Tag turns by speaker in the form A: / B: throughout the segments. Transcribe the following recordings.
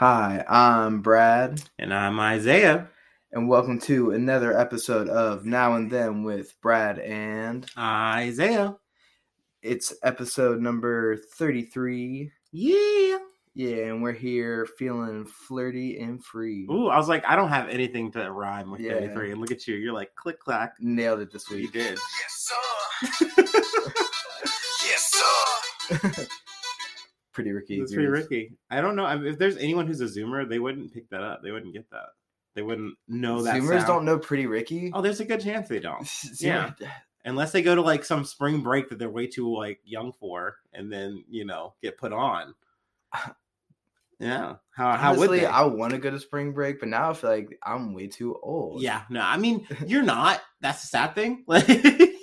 A: Hi, I'm Brad,
B: And I'm Isaiah.
A: and welcome to another episode of Now and Then with Brad and
B: Isaiah.
A: it's episode number 33.
B: Yeah.
A: Yeah, and we're here feeling flirty and free.
B: Ooh, I was like, I don't have anything to rhyme with
A: Yeah.
B: 33. And look at you. You're like, click clack.
A: Nailed it this week.
B: You did.
C: Yes, sir. yes, sir.
A: Pretty Ricky.
B: That's pretty. Ricky. I don't know. I mean, if there's anyone who's a Zoomer, they wouldn't pick that up. They wouldn't get that. They wouldn't know that.
A: Zoomers
B: sound.
A: don't know Pretty Ricky.
B: Oh, there's a good chance they don't.
A: yeah,
B: Unless they go to like some spring break that they're way too like young for and then, you know, get put on. Yeah. How, how would
A: Honestly,
B: they?
A: I want to go to spring break, but now I feel like I'm way too old.
B: Yeah, no, I mean you're not. That's the sad thing. Like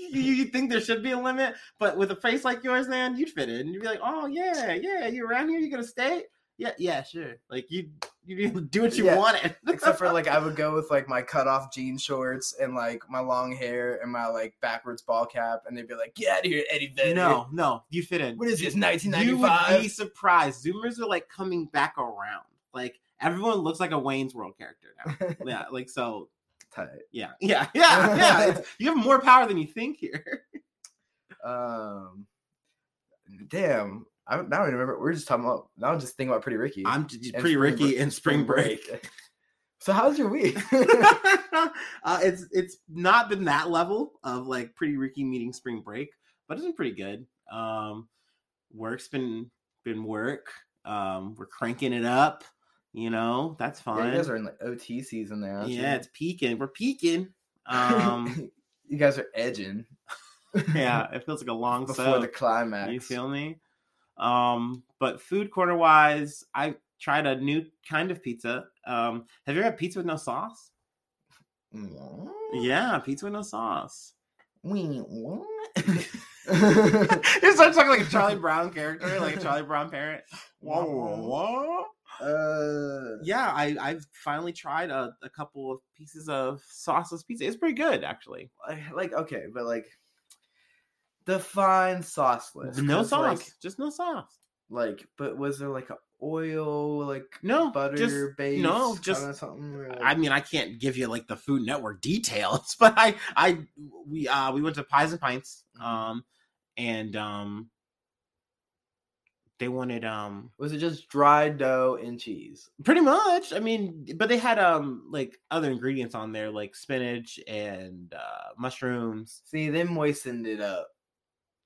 B: you, you think there should be a limit, but with a face like yours, man, you'd fit in. You'd be like, oh yeah, yeah, you're around here? You gonna stay? Yeah, yeah, sure. Like you, you do what you
A: Yeah.
B: wanted.
A: Except for like I would go with like my cut off jean shorts and like my long hair and my like backwards ball cap, and they'd be like, "Get out of here, Eddie Vedder."
B: no, no, you fit in.
A: What is this, 1995?
B: You would
A: 1995?
B: be surprised. Zoomers are like coming back around. Like everyone looks like a Wayne's World character now. yeah, like so.
A: Tight.
B: Yeah, yeah, yeah, yeah. You have more power than you think here.
A: Um, damn. I don't, now I remember. We're just talking about. Now I'm just thinking about Pretty Ricky.
B: I'm just pretty
A: spring
B: Ricky
A: break-
B: in spring break.
A: so how's your week?
B: uh, it's it's not been that level of like pretty Ricky meeting spring break, but it's been pretty good. Um, work's been been work. Um, we're cranking it up. You know that's
A: yeah, you guys are in like OT season there. aren't
B: Yeah,
A: you?
B: it's peaking. We're peaking. Um,
A: you guys are edging
B: yeah, it feels like a long
A: before
B: so.
A: the climax.
B: You feel me? Um, but food corner wise, I tried a new kind of pizza. Um, have you ever had pizza with no sauce?
A: What?
B: Yeah, pizza with no sauce.
A: Wait, what?
B: it starts talking like a Charlie Brown character, like a Charlie Brown parent. Wah, wah, wah.
A: Uh,
B: Yeah, I I've finally tried a, a couple of pieces of sauceless pizza. It's pretty good, actually.
A: Like okay, but like define sauceless.
B: No sauce,
A: Like,
B: just no sauce.
A: like, but was there like a oil, like
B: No,
A: butter
B: just
A: base?
B: no, just-
A: something. like-
B: I mean, I can't give you like the Food Network details, but I, I, we, uh, we went to Pies and Pints,
A: Mhm.
B: um, and um, they wanted um,
A: was it just dry dough and cheese?
B: pretty much. I mean, but they had um, like other ingredients on there, like spinach and uh, mushrooms.
A: See, they moistened it up.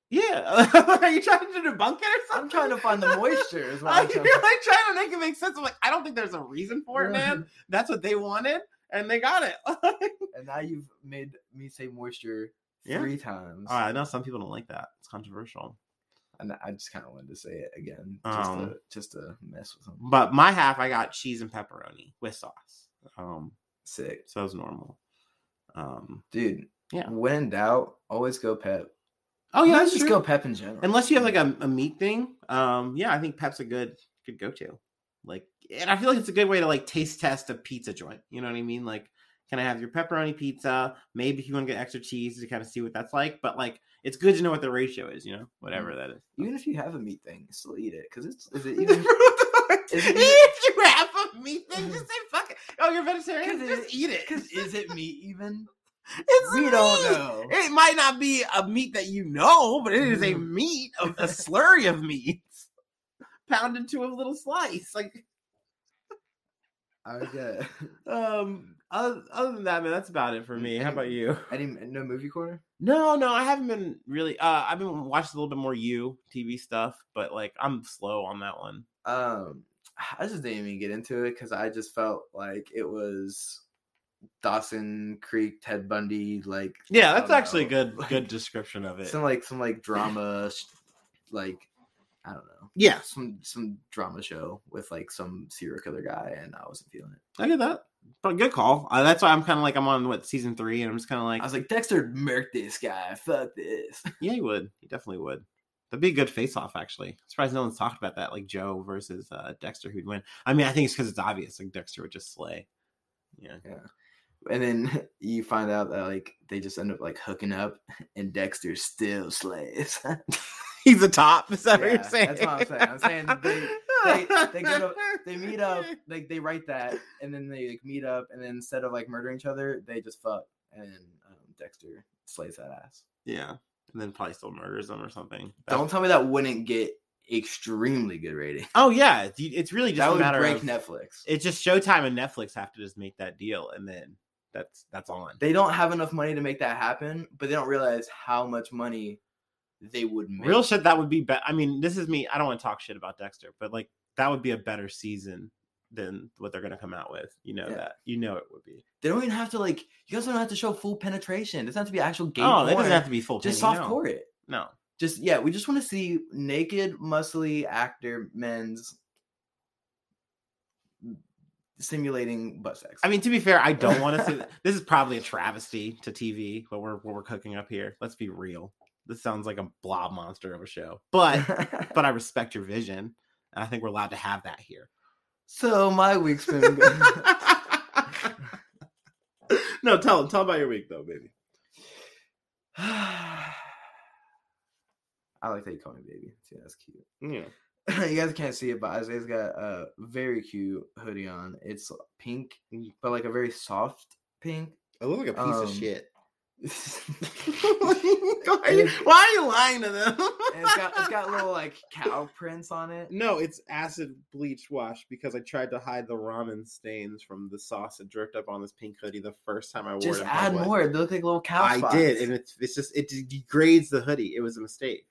B: Yeah, are you trying to debunk it or something?
A: I'm trying to find the moisture. Is what
B: I'm
A: trying
B: like trying to make it make sense. I'm like, I don't think there's a reason for it, man. That's what they wanted, and they got it.
A: and now you've made me say moisture
B: Yeah.
A: three times.
B: Oh, I know some people don't like that. It's controversial.
A: And I just kind of wanted to say it again, just
B: Um,
A: to just to mess with them.
B: But my half, I got cheese and pepperoni with sauce. Um,
A: Sick,
B: so it was normal. Um,
A: dude.
B: Yeah.
A: When in doubt, always go pep.
B: oh yeah,
A: Let's just
B: true.
A: go pep in general.
B: Unless you have like a, a meat thing. Um, yeah, I think Pep's a good good go to. Like, and I feel like it's a good way to like taste test a pizza joint. You know what I mean? Like, can I have your pepperoni pizza? Maybe if you want to get extra cheese to kind of see what that's like. But like, it's good to know what the ratio is. You know, whatever that is.
A: even if you have a meat thing, still eat it because it's is it even Is it-
B: if you have a meat thing, just say fuck it. Oh, you're vegetarian? Just
A: it-
B: eat it.
A: because is it meat even?
B: It's
A: We don't know.
B: It might not be a meat that you know, but it is a
A: Mhm.
B: meat of a slurry of meats pounded to a little slice. Like,
A: I get
B: um, other, other than that, man, that's about it for me. How about you?
A: any no movie corner.
B: No, no, I haven't been really. Uh, I've been watching a little bit more you TV stuff, but like I'm slow on that one.
A: Um, I just didn't even get into it because I just felt like it was Dawson Creek, Ted Bundy, like
B: Yeah, that's actually a
A: know,
B: good
A: like,
B: good description of it.
A: some like some like drama, like I don't know,
B: yeah,
A: some some drama show with like some serial killer guy, and I wasn't feeling it.
B: I get that. But good call. Uh, that's why I'm kind of like I'm on what season three, and I'm just kind of like,
A: I was like, Dexter murked this guy. Fuck this.
B: yeah, he would. He definitely would. That'd be a good face off, actually. Surprised no one's talked about that, like Joe versus uh, Dexter, who'd win. I mean, I think it's because it's obvious, like Dexter would just slay. Yeah. yeah.
A: And then you find out that like they just end up like hooking up, and Dexter still slays.
B: He's the top. Is that what you're saying?
A: that's what I'm saying. I'm saying they- they they get a, they meet up, like they write that, and then they like meet up, and then instead of like murdering each other, they just fuck, and um, Dexter slays that ass.
B: yeah, and then probably still murders them or something.
A: Don't tell me that wouldn't get extremely good rating.
B: Oh yeah, it's, it's really just
A: that
B: a
A: would
B: matter
A: break
B: of
A: Netflix.
B: it's just Showtime and Netflix have to just make that deal, and then that's that's on.
A: they don't have enough money to make that happen, but they don't realize how much money they would make.
B: Real shit, that would be better. I mean, this is me. I don't want to talk shit about Dexter, but like that would be a better season than what they're gonna come out with. You know
A: Yeah.
B: that. You know it would be.
A: They don't even have to like. You guys don't have to show full penetration. It doesn't have to be actual gay.
B: oh, that
A: porn.
B: doesn't have to be full.
A: Just
B: penny,
A: soft
B: no.
A: core it.
B: No.
A: Just yeah, we just want to see naked, muscly actor men's simulating butt sex.
B: I mean, to be fair, I don't want to see. This is probably a travesty to TV. What we're what we're cooking up here. Let's be real. This sounds like a blob monster of a show, but but I respect your vision, and I think we're allowed to have that here.
A: so my week's been good.
B: no, tell them, tell about your week though, baby.
A: I like that you call me baby. See, that's cute.
B: Yeah.
A: you guys can't see it, but Isaiah's got a very cute hoodie on. It's pink, mm. but like a very soft pink.
B: I look like a
A: piece of um,
B: shit.
A: It's
B: why, are you, why are you lying to them?
A: got it's got little like cow prints on it.
B: No, it's acid bleach wash because I tried to hide the ramen stains from the sauce that dripped up on this pink hoodie the first time I wore
A: Just
B: it. in
A: add more. They look like little cow
B: I
A: spots.
B: did, and it's it's just it degrades the hoodie. It was a mistake.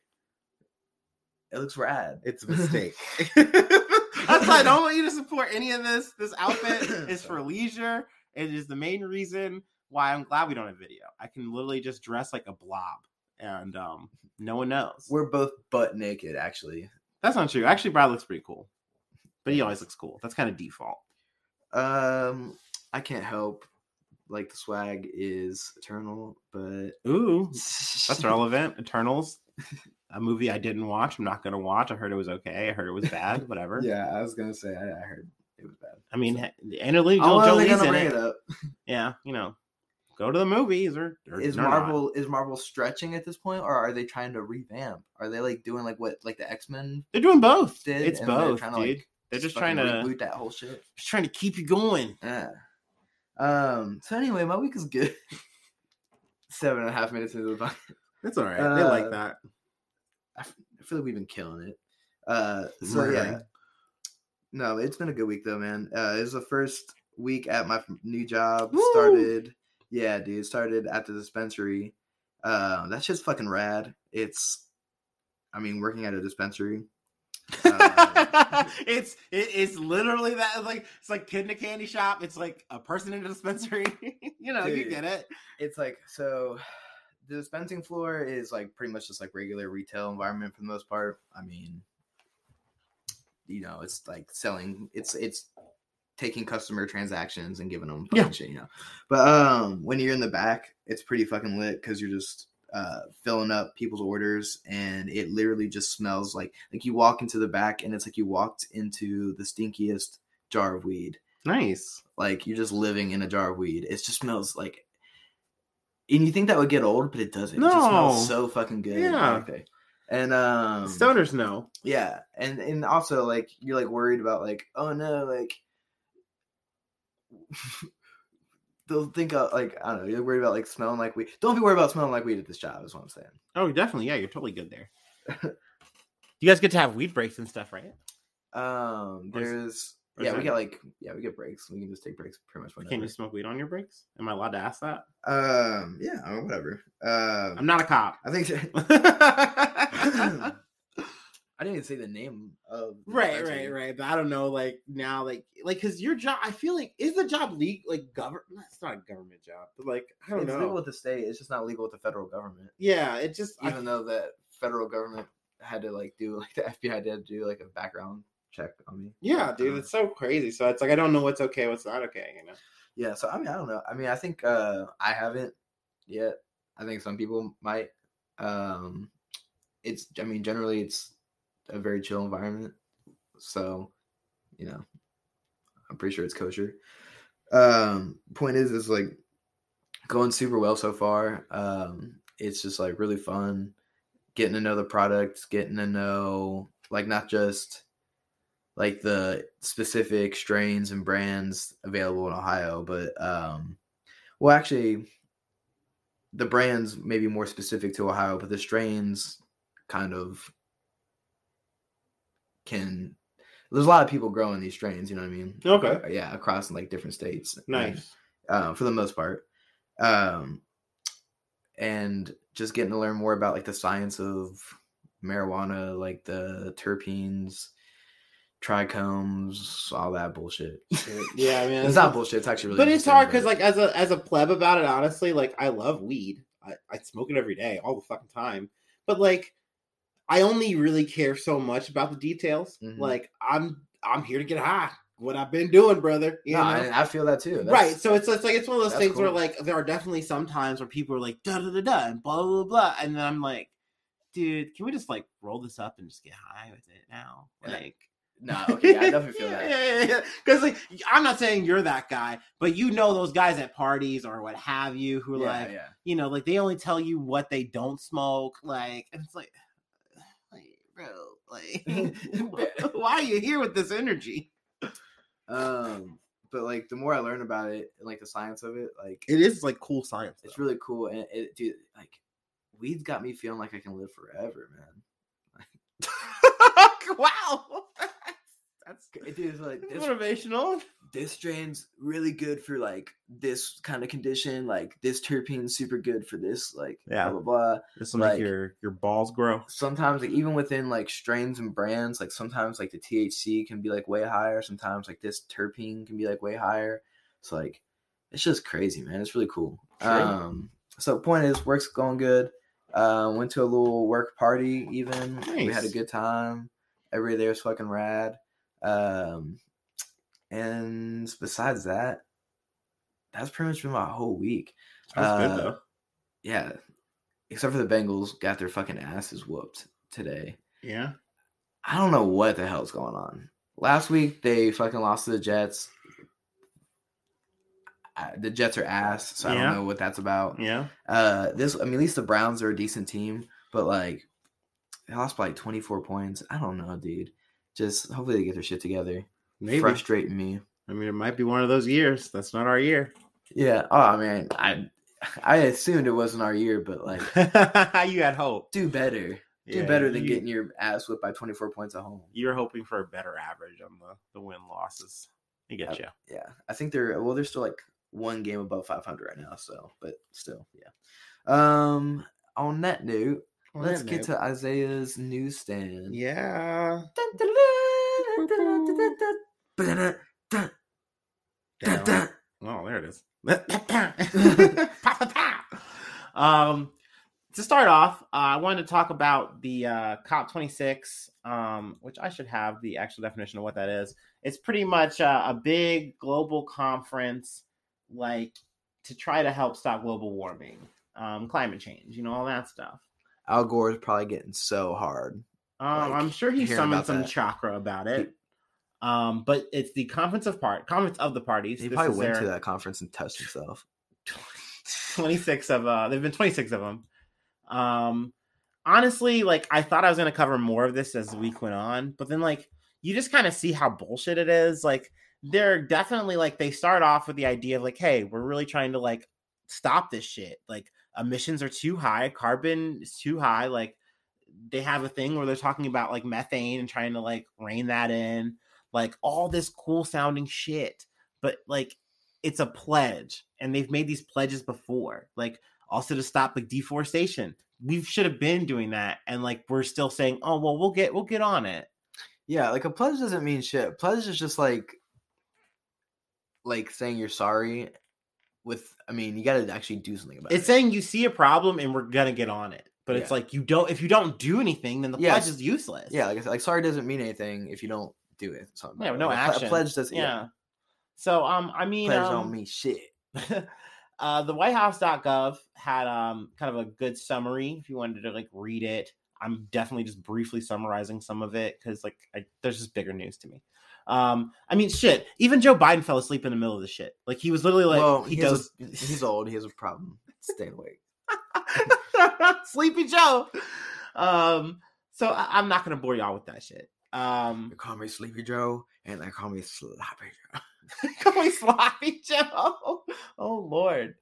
A: it looks rad.
B: It's a mistake. That's why I don't want you to support any of this. This outfit is for leisure. It is the main reason why I'm glad we don't have video. I can literally just dress like a blob, and um, no one knows.
A: We're both butt naked, actually.
B: That's not true. Actually, Brad looks pretty cool, but he always looks cool. That's kind of default.
A: Um, I can't help. Like the swag is eternal, but
B: Ooh, that's relevant. Eternals, a movie I didn't watch. I'm not gonna watch. I heard it was okay. I heard it was bad. Whatever.
A: Yeah, I was gonna say I, I heard it was bad.
B: I mean, Angelina
A: Oh, are
B: Jolie's in it.
A: it up?
B: Yeah, you know, go to the movies or, or
A: Is
B: they're not.
A: Marvel is Marvel stretching at this point, or are they trying to revamp? Are they like doing like what like the X Men
B: They're doing both.
A: did?
B: it's
A: and they're
B: both, dude.
A: to, like,
B: they're just trying to
A: reboot that whole shit.
B: just trying to keep you going.
A: Yeah. Um. So anyway, my week is good. Seven and a half minutes into the podcast.
B: It's all right. they
A: Uh,
B: like that.
A: I f- I feel like we've been killing it. Uh, so
B: Murdering.
A: yeah, no, it's been a good week though, man. Uh, it was the first week at my new job.
B: Woo!
A: Started, yeah, dude. Started at the dispensary. Uh, that shit's fucking rad. It's, I mean, working at a dispensary. uh,
B: it's it, it's literally that it's like it's like kid in a candy shop. It's like a person in a dispensary. you know, you get it.
A: It's like so. The dispensing floor is like pretty much just like regular retail environment for the most part. I mean, you know, it's like selling. It's it's taking customer transactions and giving them
B: Yeah.
A: shit, you know. But um, when you're in the back, it's pretty fucking lit because you're just uh filling up people's orders, and it literally just smells like like you walk into the back, and it's like you walked into the stinkiest jar of weed
B: Nice.
A: like you're just living in a jar of weed. It just smells like, and you think that would get old, but it doesn't. It just
B: No.
A: smells so fucking good.
B: Yeah.
A: Okay. And um,
B: Stoners know.
A: yeah, and and also like you're like worried about like oh no like they'll think of like I don't know you're worried about like smelling like weed. Don't be worried about smelling like weed at this job. Is what I'm saying.
B: Oh, definitely. Yeah, you're totally good there. you guys get to have weed breaks and stuff, right?
A: Um, there's
B: or
A: yeah we get like yeah we get breaks. We can just take breaks pretty much whenever.
B: Can you smoke weed on your breaks? Am I allowed to ask that?
A: Um, yeah, whatever. Um,
B: I'm not a cop.
A: I think.
B: right,
A: I didn't even say the name of the
B: right,
A: dispensary.
B: right. But I don't know, like now, like, like, cause your job. I feel like is the job legal, like government. It's not a government job, but like I don't
A: It's
B: know.
A: legal with the state. It's just not legal with the federal government.
B: yeah, it just I-
A: Even though that federal government had to like do like the FBI to do like a background check on me.
B: yeah, dude,
A: Uh,
B: it's so crazy. So it's like I don't know what's okay, what's not okay. You know.
A: yeah. So I mean, I don't know. I mean, I think uh I haven't yet. I think some people might. Um It's. I mean, generally, it's a very chill environment. So, you know, I'm pretty sure it's kosher. Um, point is, is like going super well so far. Um, it's just like really fun getting to know the products, getting to know like not just like the specific strains and brands available in Ohio, but um, well, actually, the brands may be more specific to Ohio, but the strains kind of can. There's a lot of people growing these strains. You know what I mean?
B: Okay.
A: Uh, yeah, across like different states. and,
B: Nice.
A: uh, for the most part. Um, and just getting to learn more about like the science of marijuana, like the terpenes, trichomes, all that bullshit.
B: Yeah, man.
A: it's not bullshit. It's actually really.
B: but it's hard because like as a as a pleb about it honestly like i love weed I, I smoke it every day all the fucking time but like i only really care so much about the details
A: Mhm.
B: like i'm i'm here to get high what i've been doing brother you
A: no. I, I feel that too. That's-
B: right so it's, it's like it's one of those things where like there are definitely some times where people are like da da da da and blah blah blah and then i'm like dude can we just like roll this up and just get high with it now like
A: No, okay, I definitely feel
B: yeah,
A: that.
B: Yeah, yeah, yeah. Because like, I'm not saying you're that guy, but you know those guys at parties or what have you who
A: Yeah,
B: like,
A: yeah.
B: you know, like they only tell you what they don't smoke. Like, and it's like bro, like, why are you here with this energy?
A: Um, but like the more I learn about it like the science of it, like
B: It is like cool science.
A: it's really cool. And it, dude, like weed's got me feeling like I can live forever, man.
B: wow,
A: That's it is like this
B: motivational.
A: this strain's really good for like this kind of condition. Like this terpene's super good for this. Like
B: Yeah.
A: blah blah blah.
B: This
A: will make Like-
B: your your balls grow.
A: Sometimes like even within like strains and brands, like sometimes like the THC can be like way higher. Sometimes like this terpene can be like way higher. So like it's just crazy, man. It's really cool.
B: True.
A: Um, so point is, work's going good. Uh, went to a little work party. Even we had a good time. Everybody there was fucking rad. Um, and besides that, that's pretty much been my whole week. Uh,
B: good.
A: Yeah, except for the Bengals got their fucking asses whooped today.
B: Yeah.
A: I don't know what the hell's going on. Last week they fucking lost to the Jets. I- The Jets are ass, so I
B: Yeah.
A: don't know what that's about.
B: Yeah.
A: Uh, this I mean, at least the Browns are a decent team, but like they lost by like twenty four points. I don't know, dude. Just hopefully they get their shit together.
B: Maybe.
A: Frustrating me.
B: I mean, it might be one of those years. That's not our year.
A: Yeah. Oh man, I I assumed it wasn't our year, but like
B: you had hope.
A: do better. Do
B: Yeah,
A: better than
B: you-
A: getting your ass whipped by twenty four points at home.
B: You're hoping for a better average on the the win losses. I get you.
A: Yeah, I think they're well. They're still like one game above 500 right now. So, but still, yeah. Um, on that note, let's get to Isaiah's newsstand.
B: yeah. Oh, there it is. um, to start off, uh, I wanted to talk about the uh, COP26, um, which I should have the actual definition of what that is. It's pretty much uh, a big global conference, like to try to help stop global warming, um, climate change, you know, all that stuff.
A: Al Gore is probably getting so hard.
B: Um,
A: Like,
B: I'm sure he summoned some
A: that.
B: chakra about it. Um, but it's the conference of part conference of the parties.
A: He
B: This
A: probably went
B: their-
A: to that conference and touched himself.
B: 26 of uh there've been 26 of them um honestly like i thought i was going to cover more of this as the week went on but then like you just kind of see how bullshit it is like they're definitely like they start off with the idea of like hey we're really trying to like stop this shit like emissions are too high carbon is too high like they have a thing where they're talking about like methane and trying to like rein that in like all this cool sounding shit but like it's a pledge and they've made these pledges before like also to stop like deforestation we should have been doing that and like we're still saying oh well we'll get we'll get on it
A: Yeah, like a pledge doesn't mean shit. Pledge is just like, like saying you're sorry. With, I mean, you got to actually do something about
B: it's
A: it.
B: It's saying you see a problem and we're gonna get on it but it's like you don't if you don't do anything then the
A: Yes.
B: pledge is useless
A: Yeah, like I said, like sorry doesn't mean anything if you don't do it. Something
B: yeah no
A: Like,
B: action
A: A pledge doesn't.
B: yeah.
A: Yeah,
B: so um i mean
A: pledge
B: um,
A: don't mean shit.
B: uh, the whitehouse.gov had um, kind of a good summary if you wanted to like read it i'm definitely just briefly summarizing some of it because like I, there's just bigger news to me um i mean shit even joe biden fell asleep in the middle of the shit like he was literally like
A: well,
B: he,
A: he,
B: does
A: a, he's old. He has a problem staying awake.
B: sleepy joe um so I, i'm not gonna bore y'all with that shit Um,
A: They call me Sleepy Joe, and they call me Sloppy Joe.
B: call me sloppy Joe. Oh lord.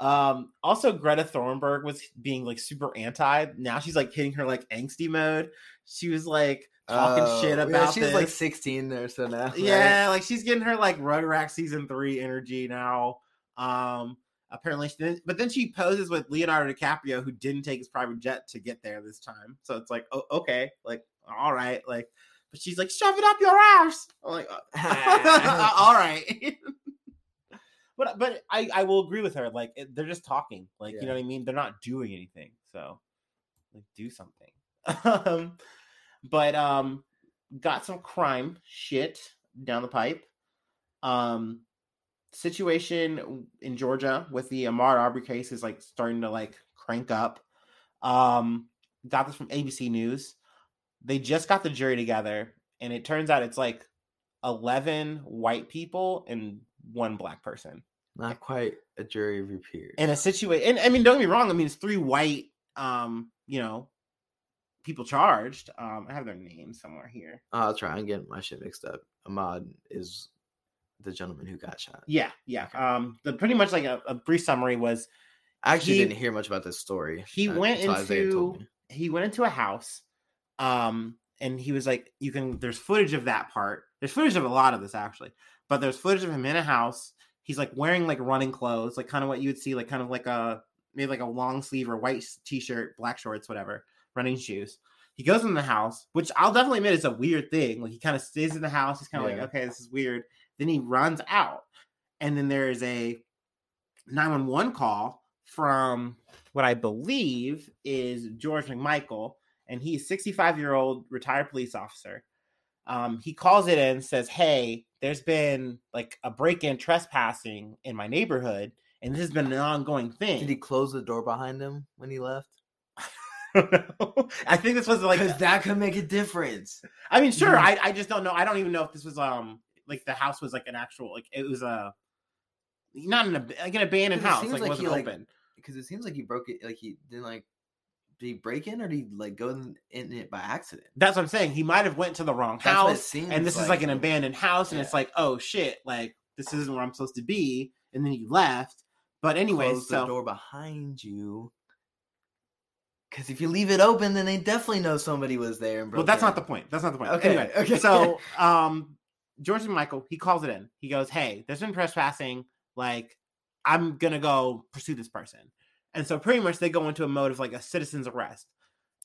B: Um, also Greta Thornburg was being like super anti. Now she's like hitting her like angsty mode. She was like talking
A: Oh,
B: shit
A: yeah,
B: about
A: she's like 16 or so now. right?
B: Yeah, like she's getting her like Rugrat season three energy now. Um, apparently, she didn't, but then she poses with Leonardo DiCaprio, who didn't take his private jet to get there this time. So it's like, oh, okay, like all right, like, but she's like, shove it up your ass. I'm like, uh, all right. but but I I will agree with her. Like it- they're just talking. Like you know what I mean. They're not doing anything. So like do something. um, but um, got some crime shit down the pipe. Um, situation in Georgia with the Ahmaud Arbery case is like starting to like crank up. Um, got this from ABC News. They just got the jury together, and it turns out it's like eleven white people and one black person
A: Not quite a jury of your peers.
B: in a situation. And I mean, don't get me wrong. I mean, it's three white, um, you know, people charged. Um, I have their names somewhere here.
A: I'll try I'm getting my shit mixed up. Ahmaud is the gentleman who got shot.
B: Yeah, yeah. Um, the pretty much like a, a brief summary was
A: I actually
B: He-
A: didn't hear much about this story.
B: he
A: uh,
B: went
A: until Isaiah told
B: into he went into a house um and he was like you can there's footage of that part there's footage of a lot of this actually but there's footage of him in a house he's like wearing like running clothes like kind of what you would see like kind of like a maybe like a long sleeve or white t-shirt, black shorts whatever running shoes he goes in the house which i'll definitely admit is a weird thing like he kind of stays in the house he's kind of
A: Yeah.
B: like okay this is weird then he runs out and then there is a 911 call from what I believe is George McMichael, and he's 65 year old retired police officer. Um, he calls it in says, Hey, there's been like a break in trespassing in my neighborhood, and this has been an ongoing thing.
A: Did he close the door behind him when he left?
B: I think this was like,
A: Because that could make a difference.
B: I mean, sure. I, I just don't know. I don't even know if this was, um, like the house was like an actual, like it was a, not an, like an abandoned house. Like, it
A: like
B: wasn't
A: he,
B: open.
A: Because it seems like he broke it. Like he didn't like. Did he break in or did he like go in, in it by accident?
B: That's what I'm saying. He might have went to the wrong
A: That's
B: house. and this is like an abandoned house and it's like oh shit like this isn't where i'm supposed to be and then you left but anyways
A: Close the
B: so
A: door behind you. Because if you leave it open, then they definitely know somebody was there. And
B: well that's not the point. That's not the point.
A: Okay,
B: anyway
A: okay.
B: so um george and michael he calls it in. He goes hey there's been trespassing. Like i'm gonna go pursue this person. And so pretty much they go into a mode of like a citizen's arrest.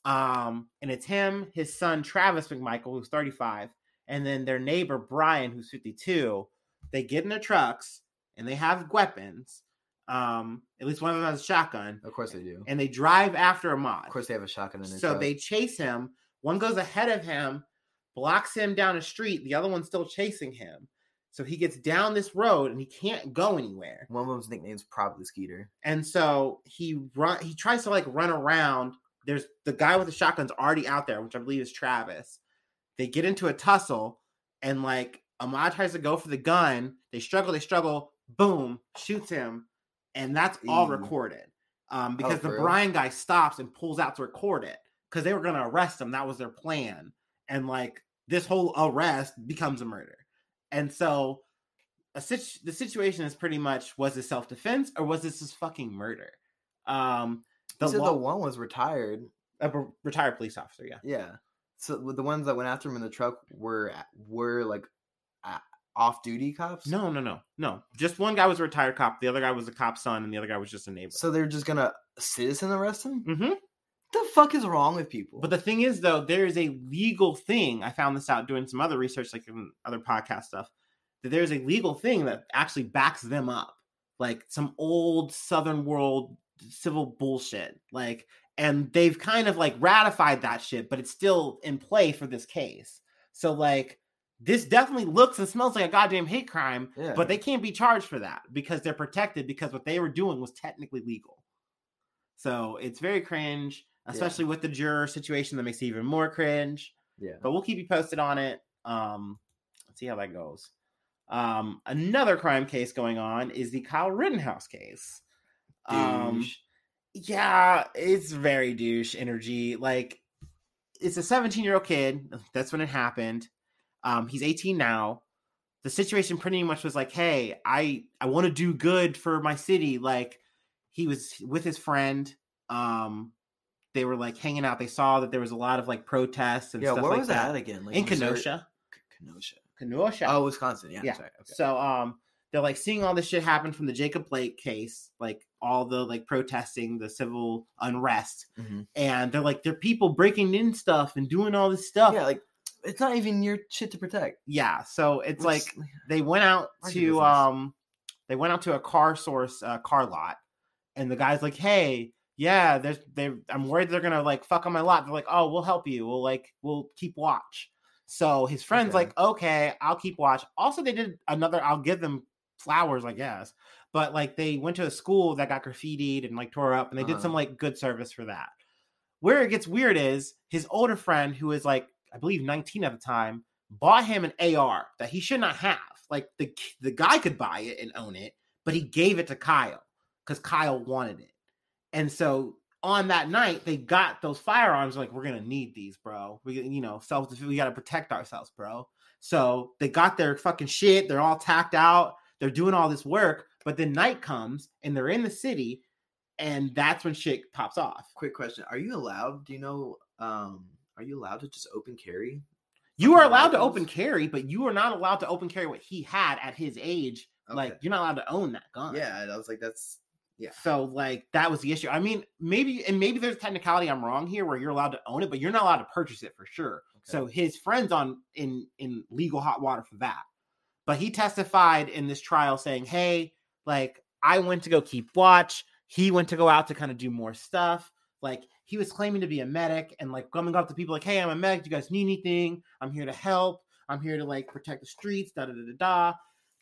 B: Um and it's him his son travis mcmichael who's 35 and then their neighbor brian who's 52 they get in their trucks and they have weapons um at least one of them has a shotgun
A: Of course they do.
B: and they drive after Ahmaud.
A: Of course they have a shotgun in their
B: so
A: truck.
B: they chase him. One goes ahead of him, blocks him down a street. The other one's still chasing him. So he gets down this road and he can't go anywhere.
A: One of them's nickname's probably Skeeter.
B: And so he run. He tries to like run around. There's the guy with the shotgun's already out there, which I believe is Travis. They get into a tussle, and like Ahmaud tries to go for the gun. They struggle. They struggle. Boom! Shoots him, and that's all recorded. Um, because the
A: real?
B: Brian guy stops and pulls out to record it because they were going to arrest him. That was their plan, and like this whole arrest becomes a murder. And so, a situ- the situation is pretty much: was this self defense or was this just fucking murder? Um,
A: The,
B: the, law-
A: the one was retired.
B: a retired police officer, yeah.
A: Yeah. So the ones that went after him in the truck were were like off duty cops.
B: No, no, no, no. Just one guy was a retired cop. The other guy was a cop's son, and the other guy was just a neighbor.
A: So they're just gonna citizen arrest him.
B: Mm-hmm.
A: the fuck is wrong with people?
B: But the thing is, though, there is a legal thing. I found this out doing some other research, like in other podcast stuff, that there's a legal thing that actually backs them up, like some old Southern world civil bullshit. Like, and they've kind of like ratified that shit, but it's still in play for this case. So, like, this definitely looks and smells like a goddamn hate crime,
A: yeah.
B: but they can't be charged for that because they're protected because what they were doing was technically legal. So it's very cringe, especially with the juror situation that makes it even more cringe.
A: yeah.
B: But we'll keep you posted on it. Um, let's see how that goes. Um, another crime case going on is the Kyle Rittenhouse case. Um, yeah, it's very douche energy. Like, it's a 17 year old kid. That's when it happened. Um, he's 18 now. The situation pretty much was like, hey, I I want to do good for my city. Like he was with his friend. Um, they were like hanging out. They saw that there was a lot of like protests and
A: Yeah,
B: stuff
A: where
B: like
A: was
B: that
A: that again? Like
B: in Kenosha.
A: Kenosha.
B: Kenosha.
A: Oh, Wisconsin. Yeah.
B: Yeah.
A: Okay.
B: So um they're like seeing all this shit happen from the Jacob Blake case, like all the like protesting, the civil unrest,
A: Mhm.
B: and they're like they're people breaking in stuff and doing all this stuff.
A: Yeah, like it's not even your shit to protect.
B: Yeah, so it's
A: Which-
B: like they went out to um they went out to a car source uh, car lot and the guy's like hey yeah there's they i'm worried they're gonna like fuck on my lot. They're like oh we'll help you. We'll like we'll keep watch. So his friend's
A: Okay.
B: like okay i'll keep watch. Also they did another i'll give them flowers i guess. But like they went to a school that got graffitied and like tore up and they did
A: Uh-huh.
B: some like good service for that. Where it gets weird is his older friend who is like i believe 19 at the time bought him an AR that he should not have. Like the the guy could buy it and own it, but he gave it to Kyle because Kyle wanted it. And so on that night, they got those firearms. Like we're gonna need these, bro. We you know self defense. we got to protect ourselves, bro. So they got their fucking shit. They're all tacked out. They're doing all this work, but then night comes and they're in the city, and that's when shit pops off.
A: Quick question: Are you allowed? Do you know? Um, are you allowed to just open carry?
B: You are allowed to open carry, but you are not allowed to open carry what he had at his age. Like you're not allowed to own that gun.
A: Yeah, and I was like, that's yeah.
B: So like that was the issue. I mean, maybe and maybe there's a technicality I'm wrong here where you're allowed to own it, but you're not allowed to purchase it for sure. So his friends on in in legal hot water for that. But he testified in this trial saying, "Hey, like I went to go keep watch. He went to go out to kind of do more stuff. Like he was claiming to be a medic and like coming up to people like, "Hey, I'm a medic. Do you guys need anything? I'm here to help. I'm here to like protect the streets." Da da da da da.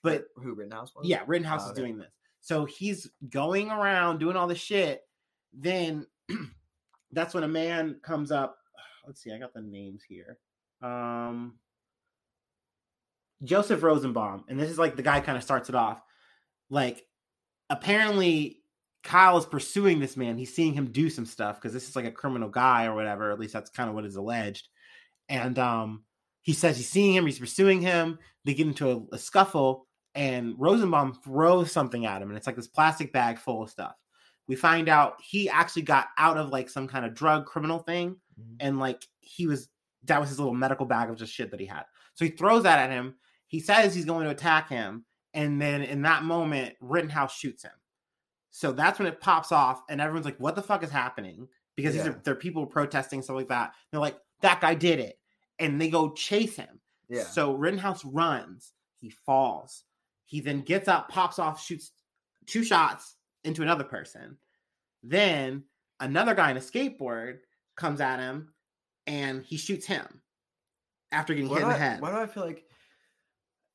B: But
A: who Rittenhouse was?
B: yeah, Rittenhouse
A: Oh,
B: is
A: okay.
B: doing this. So he's going around doing all this shit. Then that's when a man comes up. Let's see, I got the names here. Um Joseph Rosenbaum, and this is like the guy kind of starts it off. Like apparently Kyle is pursuing this man. He's seeing him do some stuff because this is like a criminal guy or whatever. At least that's kind of what is alleged. And um he says he's seeing him, he's pursuing him. They get into a, a scuffle, and Rosenbaum throws something at him, and it's like this plastic bag full of stuff. We find out he actually got out of like some kind of drug criminal thing,
A: Mhm.
B: and like he was that was his little medical bag of just shit that he had. So he throws that at him. He says he's going to attack him, and then in that moment, Rittenhouse shoots him. So that's when it pops off, and everyone's like, "What the fuck is happening?" Because these are they're people protesting stuff like that. They're like, "That guy did it," and they go chase him.
A: Yeah.
B: So Rittenhouse runs. He falls. He then gets up, pops off, shoots two shots into another person. Then another guy in a skateboard comes at him, and he shoots him after getting
A: Why
B: hit in the
A: I-
B: head.
A: Why do I feel like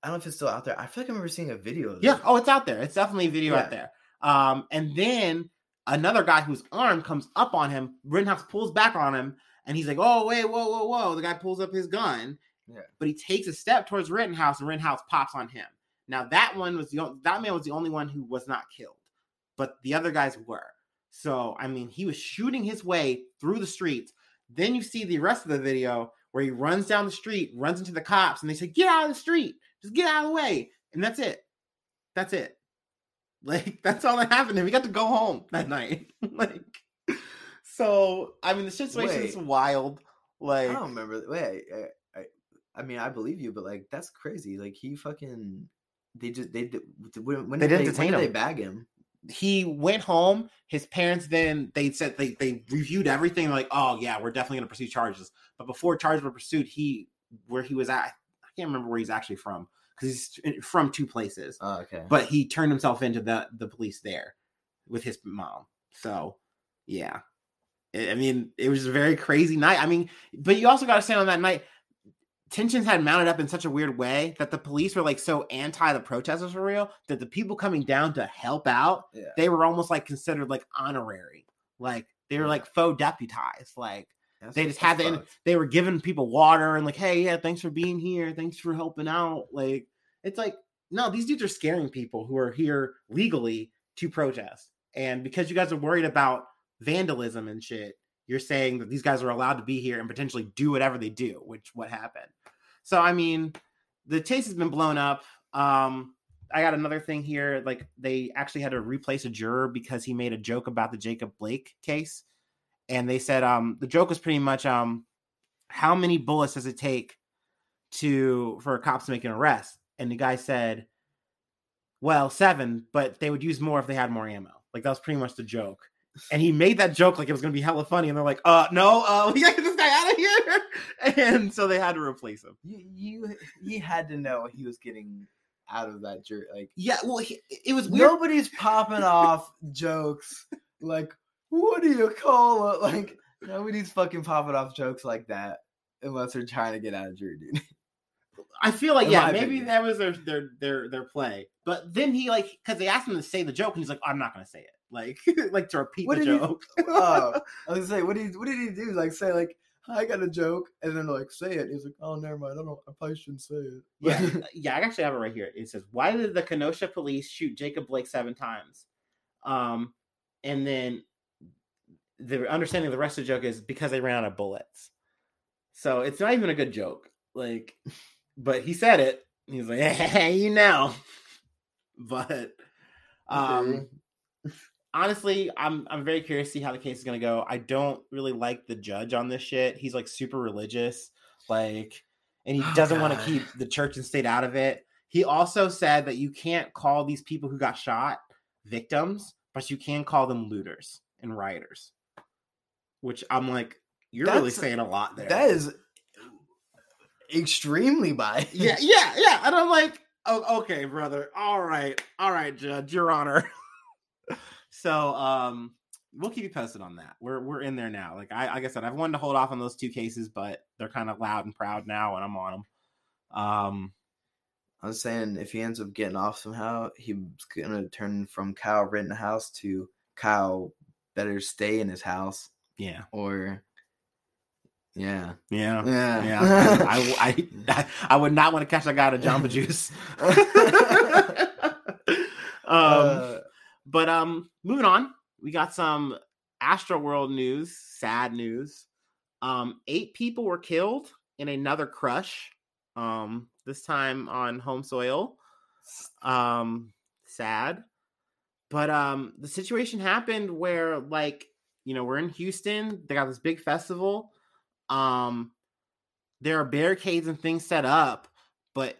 A: I don't know if it's still out there. I feel like I remember seeing a video. Of
B: Yeah. Oh, it's out there. It's definitely a video
A: Yeah.
B: out there. Um, and then another guy who's armed comes up on him. Rittenhouse pulls back on him, and he's like, "Oh, wait, whoa, whoa, whoa!" The guy pulls up his gun,
A: Yeah.
B: but he takes a step towards Rittenhouse, and Rittenhouse pops on him. Now that one was the that man was the only one who was not killed, but the other guys were. So I mean, he was shooting his way through the streets. Then you see the rest of the video where he runs down the street, runs into the cops, and they say, "Get out of the street! Just get out of the way!" And that's it. That's it. Like that's all that happened. And we got to go home that night. like, so I mean, the situation is wild. Like,
A: I don't remember. Wait, I, I, I mean, I believe you, but like that's crazy. Like he fucking. They just they did- when, when
B: They
A: did
B: didn't
A: they,
B: detain
A: when did
B: him.
A: they bag him?
B: he went home. His parents then they said they they reviewed everything. Like, oh yeah, we're definitely gonna pursue charges. But before charges were pursued, he where he was at, I can't remember where he's actually from because he's eh, from two places.
A: Oh, okay.
B: But he turned himself into the the police there with his mom. So yeah, I I mean, it was a very crazy night. I mean, but you also got to say on that night, tensions had mounted up in such a weird way that the police were like so anti the protesters for real that the people coming down to help out
A: yeah.
B: they were almost like considered like honorary like they were like faux deputized like
A: That's-
B: they just had the they were giving people water and like hey yeah thanks for being here thanks for helping out like it's like no these dudes are scaring people who are here legally to protest and because you guys are worried about vandalism and shit you're saying that these guys are allowed to be here and potentially do whatever they do, which what happened. So I mean, the case has been blown up. Um, I got another thing here. Like they actually had to replace a juror because he made a joke about the Jacob Blake case, and they said um the joke was pretty much um how many bullets does it take to for cops to make an arrest? And the guy said, well, seven, but they would use more if they had more ammo. Like that was pretty much the joke. And he made that joke like it was gonna be hella funny, and they're like, uh no, uh we gotta get this guy out of here. And so they had to replace him.
A: You you he had to know he was getting out of that jury. Like
B: Yeah, well he, it was weird.
A: nobody's popping off jokes like what do you call it? Like nobody's fucking popping off jokes like that unless they're trying to get out of jury duty.
B: I feel like
A: In
B: yeah, maybe
A: opinion.
B: that was their their their their play. But then he like because they asked him to say the joke, and he's like, I'm not gonna say it. Like like to repeat
A: What
B: the
A: did he-
B: joke.
A: oh, I was gonna say, what did he, what did he do? Like say like I got a joke, and then like say it. He's like, oh, never mind. I don't. I probably shouldn't say it.
B: yeah, yeah, I actually have it right here. It says, "Why did the Kenosha police shoot Jacob Blake seven times?" Um, and then the understanding of the rest of the joke is because they ran out of bullets. So it's not even a good joke. Like, but he said it. He's like, "Hey, you know," but um, honestly, I'm I'm very curious to see how the case is gonna go. I don't really like the judge on this shit. He's like super religious, like, and he
A: Oh,
B: doesn't want to keep the church and state out of it. He also said that you can't call these people who got shot victims, but you can call them looters and rioters. Which I'm like, you're really saying a lot there.
A: that is extremely biased.
B: yeah, yeah, yeah. And I'm like, oh, okay, brother. All right, all right, Judge, Your Honor. so, um, we'll keep you posted on that. We're we're in there now. Like I, like I said, I've wanted to hold off on those two cases, but they're kind of loud and proud now, and I'm on them. Um,
A: I was saying if he ends up getting off somehow, he's gonna turn from Kyle Rittenhouse to Kyle better stay in his house
B: yeah,
A: or yeah
B: yeah,
A: yeah
B: yeah. I, I, I would not want to catch that guy to Jamba Juice. um,
A: Uh,
B: But um, moving on, we got some Astroworld news, sad news. Um, eight people were killed in another crush. Um, this time on home soil. Um, sad. But um, the situation happened where, like, you know, we're in Houston. They got this big festival. Um, there are barricades and things set up, but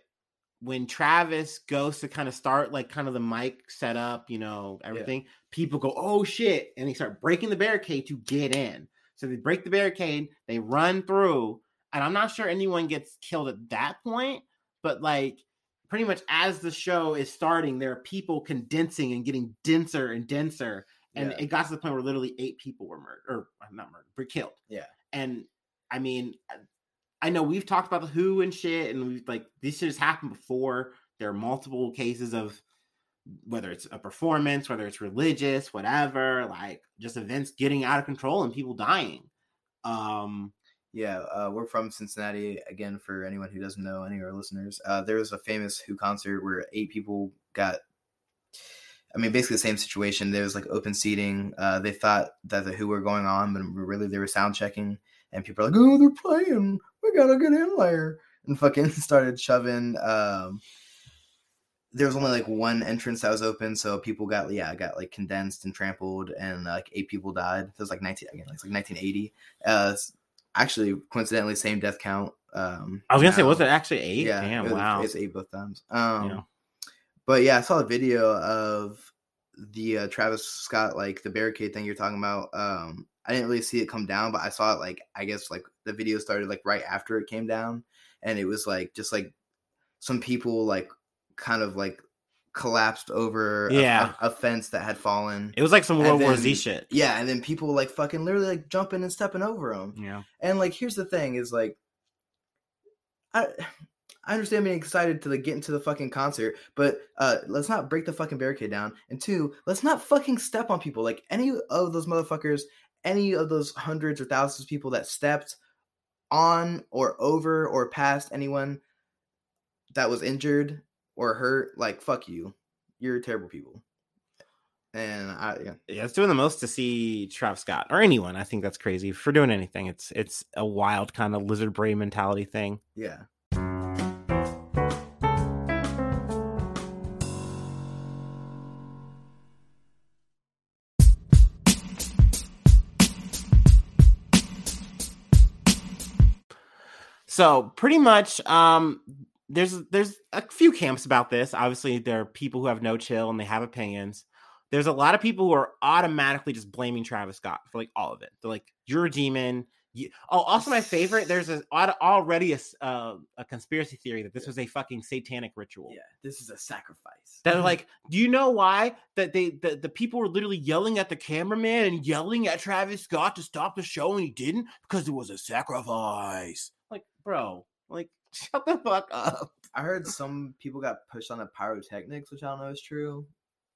B: when Travis goes to kind of start like kind of the mic set up, you know, everything, people go, oh shit. And they start breaking the barricade to get in. So they break the barricade, they run through, and I'm not sure anyone gets killed at that point, but like pretty much as the show is starting, there are people condensing and getting denser and denser. And
A: Yeah.
B: it got to the point where literally eight people were murdered, or uh, not murdered, but killed.
A: Yeah.
B: And I mean, I know we've talked about the Who and shit, and we've like this shit has happened before. There are multiple cases of whether it's a performance, whether it's religious, whatever, like just events getting out of control and people dying. Um,
A: Yeah, uh, we're from Cincinnati. Again, for anyone who doesn't know, any of our listeners, uh, there was a famous Who concert where eight people got. I mean, basically the same situation. There was like open seating. Uh, they thought that the Who were going on, but really they were sound checking. And people are like, "Oh, they're playing. We gotta get in there." And fucking started shoving. Um, there was only like one entrance that was open, so people got yeah got like condensed and trampled, and like eight people died. It was like nineteen again, it's like nineteen eighty. Uh, actually, coincidentally, same death count. Um,
B: I was gonna say, was it actually eight?
A: Yeah,
B: Damn,
A: it was-
B: wow.
A: it's eight both times. Um,
B: Yeah.
A: But yeah, I saw a video of the uh, Travis Scott like the barricade thing you're talking about. Um, I didn't really see it come down, but I saw it like I guess like the video started like right after it came down, and it was like just like some people like kind of like collapsed over a-
B: Yeah.
A: a, a fence that had fallen.
B: It was like some World War Z shit.
A: yeah, and then people like fucking literally like jumping and stepping over them.
B: Yeah.
A: And like, here's the thing: is like, I I understand being excited to like get into the fucking concert, but uh let's not break the fucking barricade down. And two, let's not fucking step on people. Like any of those motherfuckers, any of those hundreds or thousands of people that stepped on or over or past anyone that was injured or hurt, like fuck you. You're terrible people. and I yeah.
B: Yeah, it's doing the most to see Travis Scott or anyone. I think that's crazy for doing anything. It's it's a wild kind of lizard brain mentality thing.
A: Yeah.
B: So pretty much, um, there's there's a few camps about this. Obviously, there are people who have no chill and they have opinions. There's a lot of people who are automatically just blaming Travis Scott for like all of it. They're like, "You're a demon." You... Oh, also my favorite. There's a, already a, uh, a conspiracy theory that this was a fucking satanic ritual.
A: Yeah, this is a sacrifice.
B: That are like, do you know why that they the, the people were literally yelling at the cameraman and yelling at Travis Scott to stop the show and he didn't because it was a sacrifice. Bro, like shut the fuck up.
A: I heard some people got pushed on the pyrotechnics, which I don't know is true.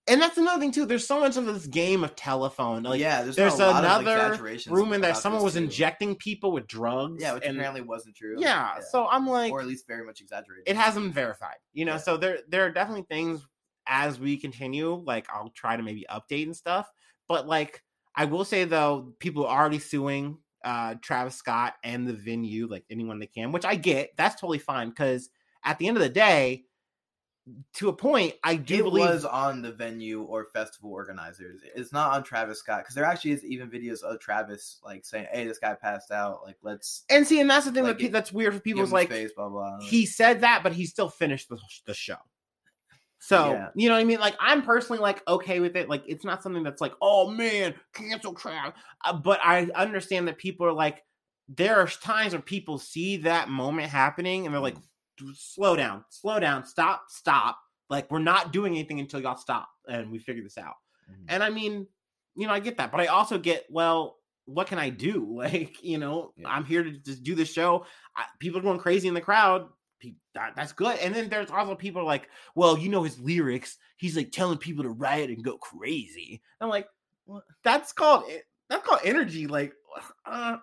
B: And that's another thing too. There's so much of this game of telephone. Like,
A: yeah, there's,
B: there's
A: a lot
B: another in there. Someone was
A: too.
B: injecting people with drugs.
A: Yeah, which
B: and,
A: apparently wasn't true.
B: yeah, So I'm like,
A: or at least very much exaggerated.
B: it hasn't been verified. You know,
A: Yeah.
B: so there there are definitely things as we continue. Like I'll try to maybe update and stuff. But like I will say though, people are already suing uh Travis Scott and the venue, like anyone they can, which I get. That's totally fine because at the end of the day, to a point, I do
A: It
B: believe
A: was on the venue or festival organizers. It's not on Travis Scott because there actually is even videos of Travis like saying, "Hey, this guy passed out. Like, let's
B: and see, and that's the thing
A: like,
B: that pe- that's weird for people. Is like
A: space." Blah blah.
B: he said that, but he still finished the, the show. So
A: Yeah.
B: you know what I mean? Like I'm personally like okay with it. Like it's not something that's like, oh man, cancel crowd. Uh, but I understand that people are like, there are times when people see that moment happening and they're like,
A: Mm.
B: slow down, slow down, stop, stop. Like we're not doing anything until y'all stop and we figure this out.
A: Mhm.
B: And I mean, you know, I get that, but I also get, well, what can I do? Like, you know,
A: Yeah.
B: I'm here to just do the show. I, people are going crazy in the crowd. That, that's good. And then there's also people like, well, you know his lyrics. He's like telling people to riot and go crazy. I'm like, what? that's called that's called energy. Like, uh,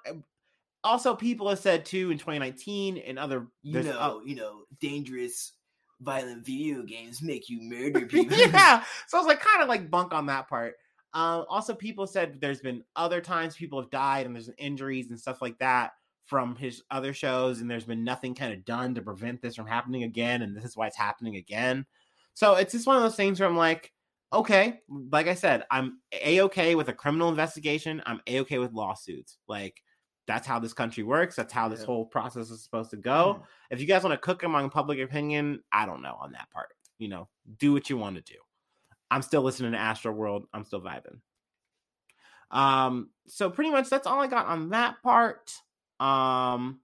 B: also people have said too in 2019 and other
A: you know,
B: uh,
A: you know, dangerous, violent video games make you murder people.
B: yeah. So I was like, kind of like bunk on that part. Um, also, people said there's been other times people have died and there's injuries and stuff like that from his other shows, and there's been nothing kind of done to prevent this from happening again, and this is why it's happening again. So it's just one of those things where I'm like, okay, like I said, I'm a okay with a criminal investigation. I'm a okay with lawsuits. Like that's how this country works. That's how this
A: Yeah.
B: whole process is supposed to go
A: Mhm.
B: if you guys want to cook among public opinion, I don't know on that part. You know, do what you want to do. I'm still listening to Astroworld. I'm still vibing. Um, so pretty much that's all I got on that part. Um,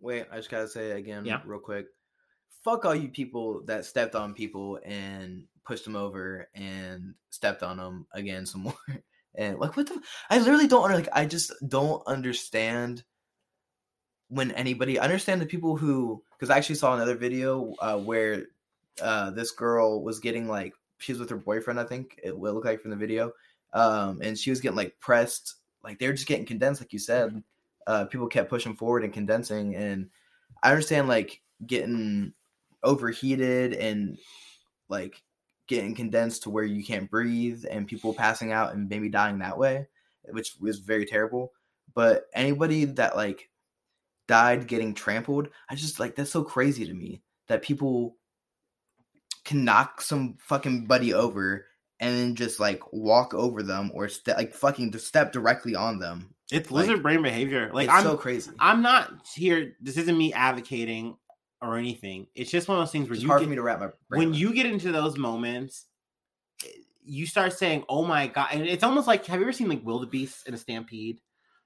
A: Wait, I just gotta say again,
B: Yeah.
A: real quick. Fuck all you people that stepped on people and pushed them over and stepped on them again some more. And like, what the? I literally don't under- like. I just don't understand when anybody. I understand the people who because I actually saw another video uh, where uh, this girl was getting like she's with her boyfriend. I think it will look like from the video, um, and she was getting like pressed. Like they were just getting condensed, like you said uh, people kept pushing forward and condensing. And I understand like getting overheated and like getting condensed to where you can't breathe and people passing out and maybe dying that way, which was very terrible. But anybody that like died getting trampled, I just like that's so crazy to me that people can knock some fucking buddy over and then just like walk over them or like fucking just step directly on them.
B: It's
A: Like,
B: lizard brain behavior. Like
A: it's
B: I'm,
A: so crazy.
B: I'm not here. This isn't me advocating or anything. It's just one of those things where
A: It's
B: you
A: hard
B: get,
A: for me to wrap my brain
B: when
A: around.
B: you get into those moments, eh, you start saying, "Oh my god!" And it's almost like, have you ever seen like wildebeest in a stampede?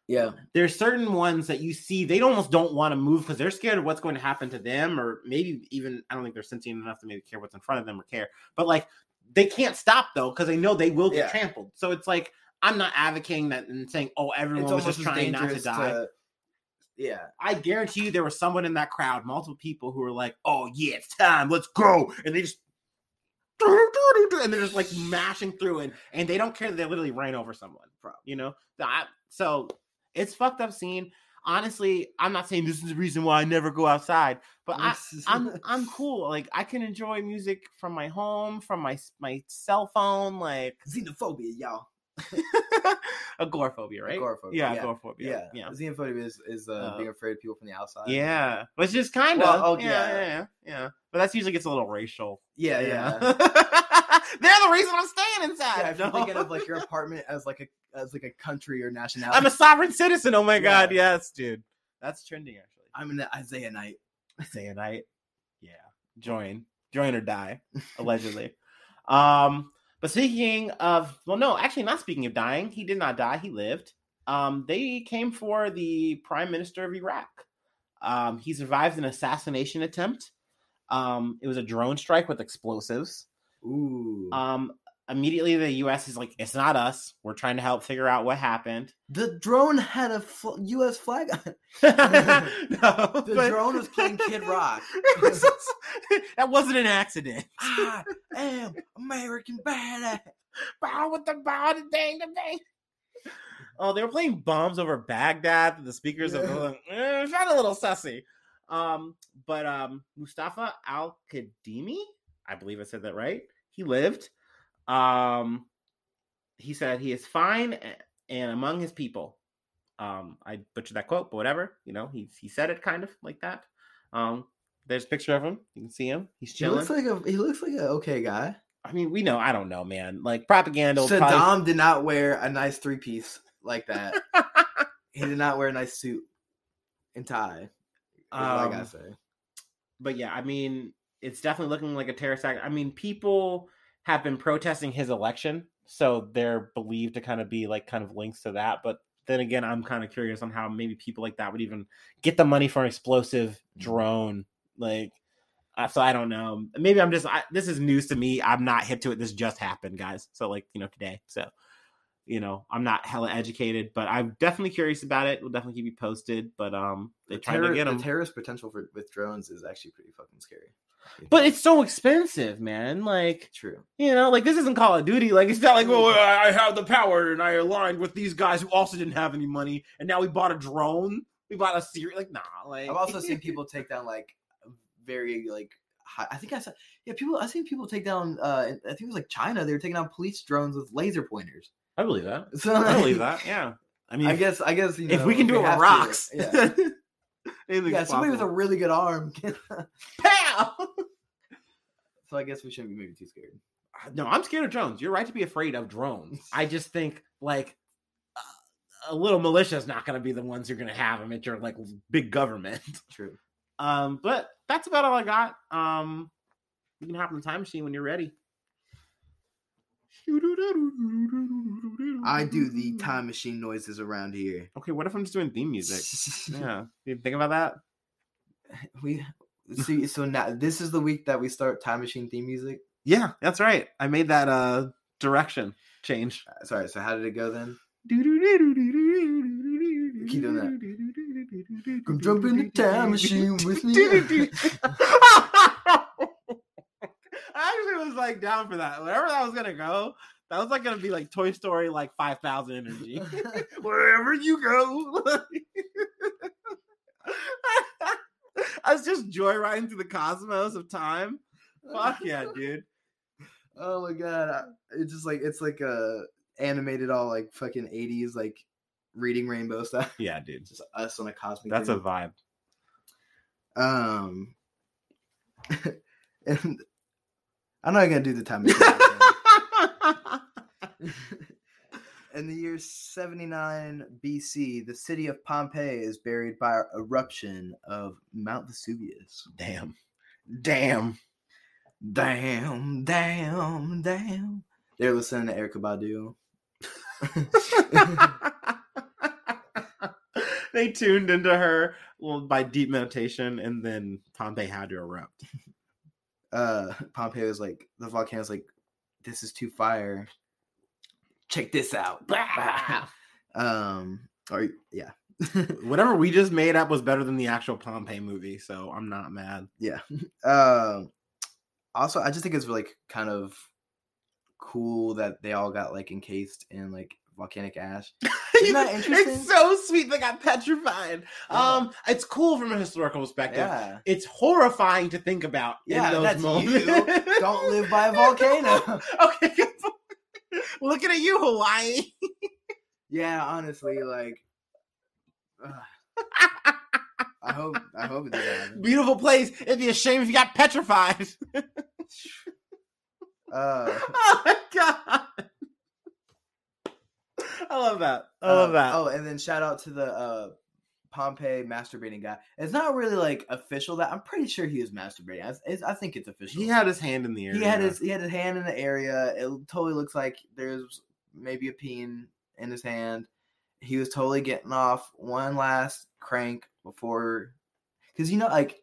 A: yeah
B: there's certain ones that you see they almost don't want to move because they're scared of what's going to happen to them or maybe even i don't think they're sentient enough to maybe care what's in front of them or care but like they can't stop though because they know they will get
A: Yeah.
B: trampled so it's like i'm not advocating that and saying oh everyone was just trying not to die
A: yeah
B: i guarantee you there was someone in that crowd multiple people who were like oh yeah it's time let's go and they just and they're just like mashing through and, and they don't care that they literally ran over someone
A: Probably.
B: you know so it's fucked up scene honestly, I'm not saying this is the reason why I never go outside, but I, I'm I'm cool. Like I can enjoy music from my home, from my my cell phone, like
A: xenophobia, y'all.
B: agoraphobia, right?
A: Agoraphobia,
B: Yeah,
A: yeah.
B: agoraphobia.
A: Yeah,
B: yeah.
A: Xenophobia is, is uh,
B: Uh,
A: being afraid of people from the outside.
B: Yeah, which is kind of
A: Well, oh,
B: yeah,
A: yeah.
B: yeah, yeah, yeah. But that's usually gets a little racial.
A: yeah, yeah.
B: They're the reason I'm staying inside.
A: Yeah, if you're thinking of like your apartment as like a as like a country or nationality,
B: I'm a sovereign citizen. Oh my god, yes, dude. That's trending actually.
A: I'm an Isaiah Knight.
B: Isaiah Knight. Yeah. Join. Join or die, allegedly. um, but speaking of well, no, actually not speaking of dying, he did not die, he lived. Um, they came for the prime minister of Iraq. Um, he survived an assassination attempt. Um, it was a drone strike with explosives.
A: Ooh,
B: Um, immediately the US is like, it's not us. We're trying to help figure out what happened.
A: the drone had a fl- U.S. flag. on it.
B: no,
A: The
B: but-
A: drone was playing Kid Rock.
B: Was that wasn't an accident.
A: I am American badass.
B: Bow with the bow, the dang, the dang. Oh, they were playing bombs over Baghdad. The speakers
A: Yeah.
B: of the eh, felt a little sussy. Um, but um, Mustafa Al Kadhimi, I believe I said that right. He lived. Um, he said he is fine and among his people. Um, I butchered that quote, but whatever. You know, he he said it kind of like that. Um, there's a picture of him. You can see him. He's chilling.
A: He looks like a he looks like an okay guy.
B: I mean, we know. I don't know, man. Like propaganda.
A: Saddam
B: probably-
A: did not wear a nice three piece like that. he did not wear a nice suit and tie. Is what I
B: Um,
A: say.
B: but yeah, I mean, it's definitely looking like a terrorist act. I mean, people have been protesting his election, so they're believed to kind of be like kind of links to that. But then again, I'm kind of curious on how maybe people like that would even get the money for an explosive drone. Like, so I don't know. Maybe I'm just I, this is news to me. I'm not hip to it. This just happened, guys. So like you know today. So you know I'm not hella educated, but I'm definitely curious about it. We'll definitely keep you posted. But um, they
A: The,
B: tried
A: terror-
B: to get
A: the terrorist potential for with drones is actually pretty fucking scary.
B: But it's so expensive, man. Like,
A: True.
B: you know, like this isn't Call of Duty. Like, it's not like, well, I I have the power and I aligned with these guys who also didn't have any money, and now we bought a drone. We bought a series. Like, nah. Like,
A: I've also seen people take down like very like high. I think I saw yeah people. I've seen people take down. uh I think it was like China. They were taking down police drones with laser pointers.
B: I believe that.
A: So
B: I believe that. Yeah. I mean,
A: I guess I guess you know,
B: if we can do it with
A: have to,
B: rocks,
A: yeah.
B: anything's
A: yeah, somebody with a really good arm. can-
B: pow.
A: so I guess we shouldn't be maybe too scared.
B: no, I'm scared of drones. You're right to be afraid of drones. I just think like a, a little militia is not going to be the ones you're going to have them at your like big government.
A: True.
B: Um, but that's about all I got. Um, you can hop in the time machine when you're ready.
A: I do the time machine noises around here.
B: Okay, what if I'm just doing theme music? Yeah, you think about that?
A: we see. So now this is the week that we start time machine theme music.
B: Yeah, that's right. I made that uh direction change.
A: Uh, Sorry. So how did it go then?
B: Keep
A: doing that. Come jump in the time machine with me.
B: I actually was like down for that. Wherever that was gonna go, that was like gonna be like Toy Story, like five thousand energy. Wherever you go, I was just joyriding through the cosmos of time. Fuck yeah, dude.
A: Oh my god! It's just like it's like a animated all like fucking eighties like reading rainbow stuff.
B: Yeah, dude.
A: Just us on a cosmic.
B: That's a vibe.
A: um. and I'm not gonna do the time In the year 79 BC, the city of Pompeii is buried by an eruption of Mount Vesuvius.
B: damn. Damn.
A: Damn, damn, damn. They're listening to Erykah Badu.
B: they tuned into her well, by deep meditation, and then Pompeii had to erupt.
A: Uh, Pompeii was like, the volcano's like, this is too fire. Check this out. um, or yeah,
B: Whatever we just made up was better than the actual Pompeii movie, so I'm not mad.
A: yeah. Um, also, I just think it's like kind of cool that they all got like encased in like volcanic ash. Isn't that interesting?
B: It's so sweet they got petrified.
A: Yeah.
B: Um, it's cool from a historical perspective.
A: Yeah.
B: It's horrifying to think about
A: Yeah,
B: in those
A: that's
B: moments.
A: you. Don't live by a volcano.
B: okay. Looking at you, Hawaii.
A: yeah, honestly, like. ugh. I hope I hope it doesn't.
B: Beautiful place. It'd be a shame if you got petrified.
A: Uh,
B: oh my god. I love that. I love
A: uh,
B: that.
A: Oh, and then shout out to the uh, Pompeii masturbating guy. It's not really like official that I'm pretty sure he was masturbating. I, it's, I think it's official.
B: he had his hand in the air.
A: he had his he had his hand in the area. It totally looks like there's maybe a peen in his hand. He was totally getting off one last crank before, because you know, like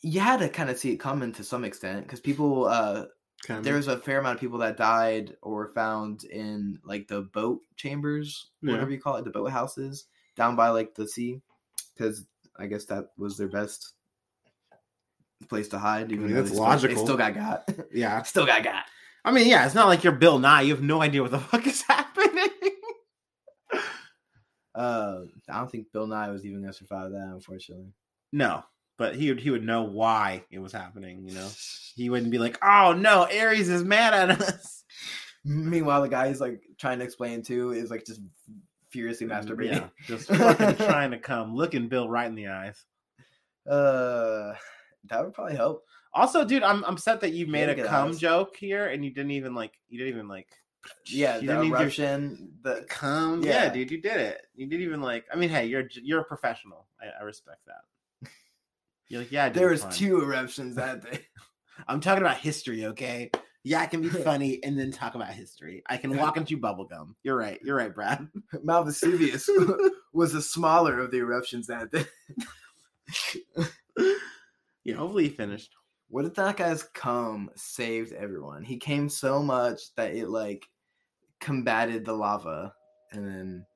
A: you had to kind of see it coming to some extent, because people uh
B: Kind
A: there was a fair amount of people that died or were found in like the boat chambers,
B: Yeah.
A: whatever you call it, the boat houses down by like the sea, because I guess that was their best place to hide. Even
B: mean,
A: though
B: that's
A: they still-
B: logical.
A: They still got got.
B: yeah.
A: still got got.
B: I mean, yeah, it's not like you're Bill Nye. You have no idea what the fuck is happening.
A: Uh, I don't think Bill Nye was even gonna survive that, unfortunately.
B: no, but he would he would know why it was happening. You know, he wouldn't be like, "Oh no, Ares is mad at us."
A: Meanwhile, the guy he's like trying to explain to is like just furiously masturbating.
B: Yeah, just fucking trying to come, looking Bill right in the eyes.
A: Uh, that would probably help.
B: Also, dude, I'm I'm upset that you made a cum
A: eyes.
B: joke here and you didn't even like you didn't even like
A: Yeah,
B: you
A: the
B: didn't even
A: eruption. The
B: cum. Yeah.
A: Yeah.
B: dude, you did it. You didn't even like. I mean, hey, you're you're a professional. I, I respect that. You're like, yeah,
A: there was two eruptions that day.
B: I'm talking about history, okay? Yeah, I can be funny and then talk about history. I can walk into bubblegum. You're right. You're right, Brad.
A: Mount Vesuvius was the smaller of the eruptions that day.
B: Yeah, hopefully he finished.
A: What if that guy's cum saved everyone? He came so much that it like combated the lava, and then.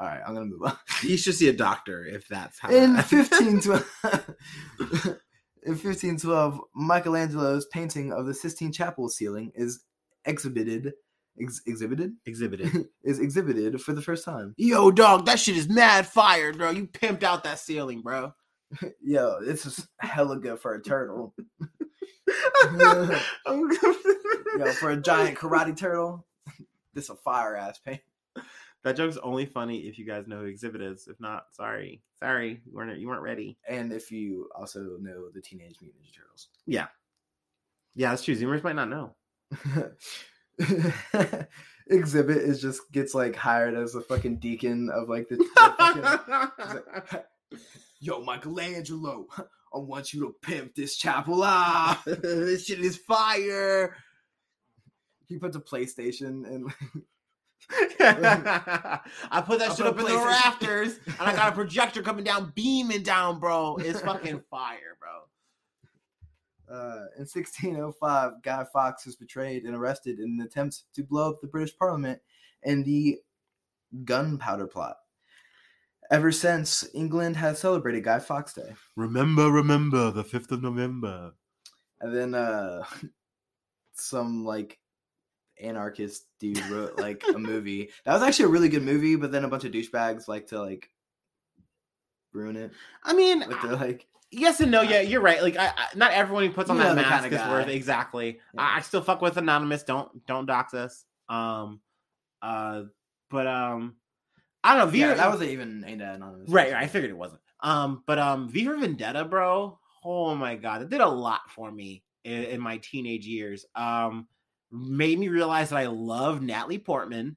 A: All right, I'm gonna move on.
B: He should see a doctor if that's how.
A: In
B: that-
A: 1512, in 1512, Michelangelo's painting of the Sistine Chapel ceiling is exhibited. Ex- exhibited
B: exhibited.
A: is exhibited for the first time.
B: Yo, dog, that shit is mad fire, bro. You pimped out that ceiling, bro.
A: Yo, this is hella good for a turtle. Yo, for a giant karate turtle, this a fire ass paint.
B: That joke's only funny if you guys know who Xzibit is. If not, sorry, sorry, you weren't you weren't ready.
A: And if you also know the Teenage Mutant Ninja Turtles.
B: Yeah, yeah, that's true. Zoomers might not know.
A: Xzibit is just gets like hired as a fucking deacon of like the. the fucking- Yo, Michelangelo, I want you to pimp this chapel. Ah, this shit is fire. He puts a PlayStation and
B: I put that
A: I
B: shit up in the
A: PlayStation.
B: rafters, and I got a projector coming down, beaming down, bro. It's fucking fire, bro.
A: Uh, in 1605, Guy Fawkes was betrayed and arrested in an attempt to blow up the British Parliament and the Gunpowder Plot. Ever since, England has celebrated Guy Fawkes Day.
B: Remember, remember the fifth of November.
A: And then uh, some like anarchist dude wrote like a movie. That was actually a really good movie, but then a bunch of douchebags like to like ruin it
B: I mean,
A: like
B: yes and no. Yeah, you're right. Like, I, I, not everyone who puts on that mask
A: kinda
B: is
A: guy.
B: worth exactly.
A: Yeah.
B: I, I still fuck with anonymous. Don't don't dox us. Um, uh, but um, I don't know.
A: yeah, that wasn't even aimed at anonymous.
B: right, right. I figured it wasn't. Um, but um, V for Vendetta, bro. Oh my god, it did a lot for me in, in my teenage years. Um, made me realize that I love Natalie Portman.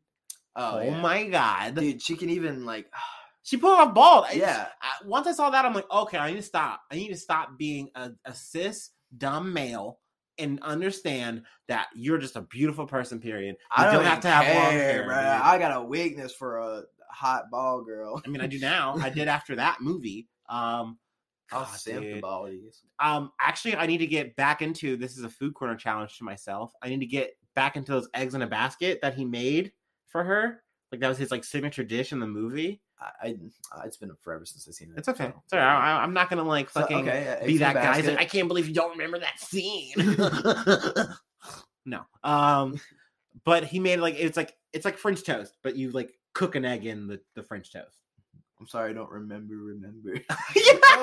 A: Oh,
B: Oh,
A: yeah.
B: my god,
A: dude, she can even like
B: she pulled off bald. I-
A: yeah.
B: I, once I saw that, I'm like, okay, I need to stop. I need to stop being a, a cis dumb male and understand that you're just a beautiful person. Period. You
A: I don't,
B: don't have to have long hair,
A: bro.
B: dude.
A: I got a weakness for a hot ball girl.
B: I mean, I do now. I did after that movie. Um,
A: I'll
B: God,
A: simp the
B: dude. um, actually, I need to get back into. This is a food corner challenge to myself. I need to get back into those eggs in a basket that he made for her. Like that was his like signature dish in the movie.
A: I, I, it's been forever since I've seen it.
B: It's okay.
A: so-
B: It's all right. I, I'm not gonna like
A: So,
B: fucking
A: okay, yeah,
B: be that guy. Like, I can't believe you don't remember that scene. no. Um but he made like it's like it's like French toast, but you like cook an egg in the, the French toast.
A: I'm sorry, I don't remember. Remember.
B: you son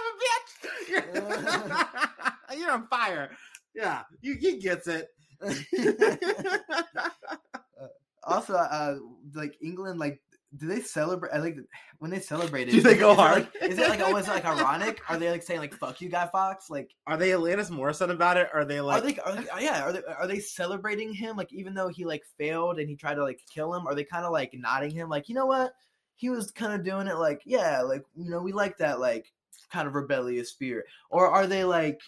B: of a bitch! You're, on fire. Yeah, you he gets it.
A: also, uh, like England, like, do they celebrate? I like when they celebrate it.
B: Do they
A: is
B: go
A: it
B: hard?
A: Like, is it like almost like ironic? Are they like saying like "fuck you, Guy Fawkes"? Like,
B: Are they Alanis Morissette about it? Are they like?
A: are they? Are they yeah. Are they? Are they celebrating him? Like, even though he like failed and he tried to like kill him, are they kind of like nodding him? Like, you know what? He was kind of doing it. Like, yeah, like you know, we like that like kind of rebellious spirit. Or are they like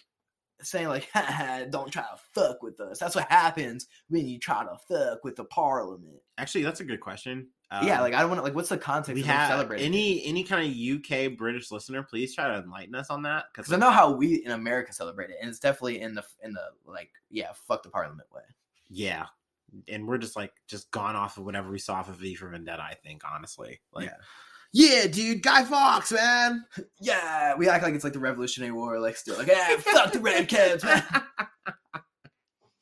A: saying like, "Don't try to fuck with us"? That's what happens when you try to fuck with the parliament.
B: Actually, that's a good question.
A: yeah,
B: Um,
A: like I don't want to like. What's the context
B: we have
A: celebrating?
B: any any kind of UK British listener, please try to enlighten us on that
A: because I know how we in America celebrate it, and it's definitely in the in the like yeah, fuck the parliament way.
B: yeah, and we're just like just gone off of whatever we saw off of V for Vendetta. I think honestly, like yeah, dude, Guy Fawkes, man.
A: Yeah, we act like it's like the Revolutionary War, like still like yeah, fuck the redcoats, man.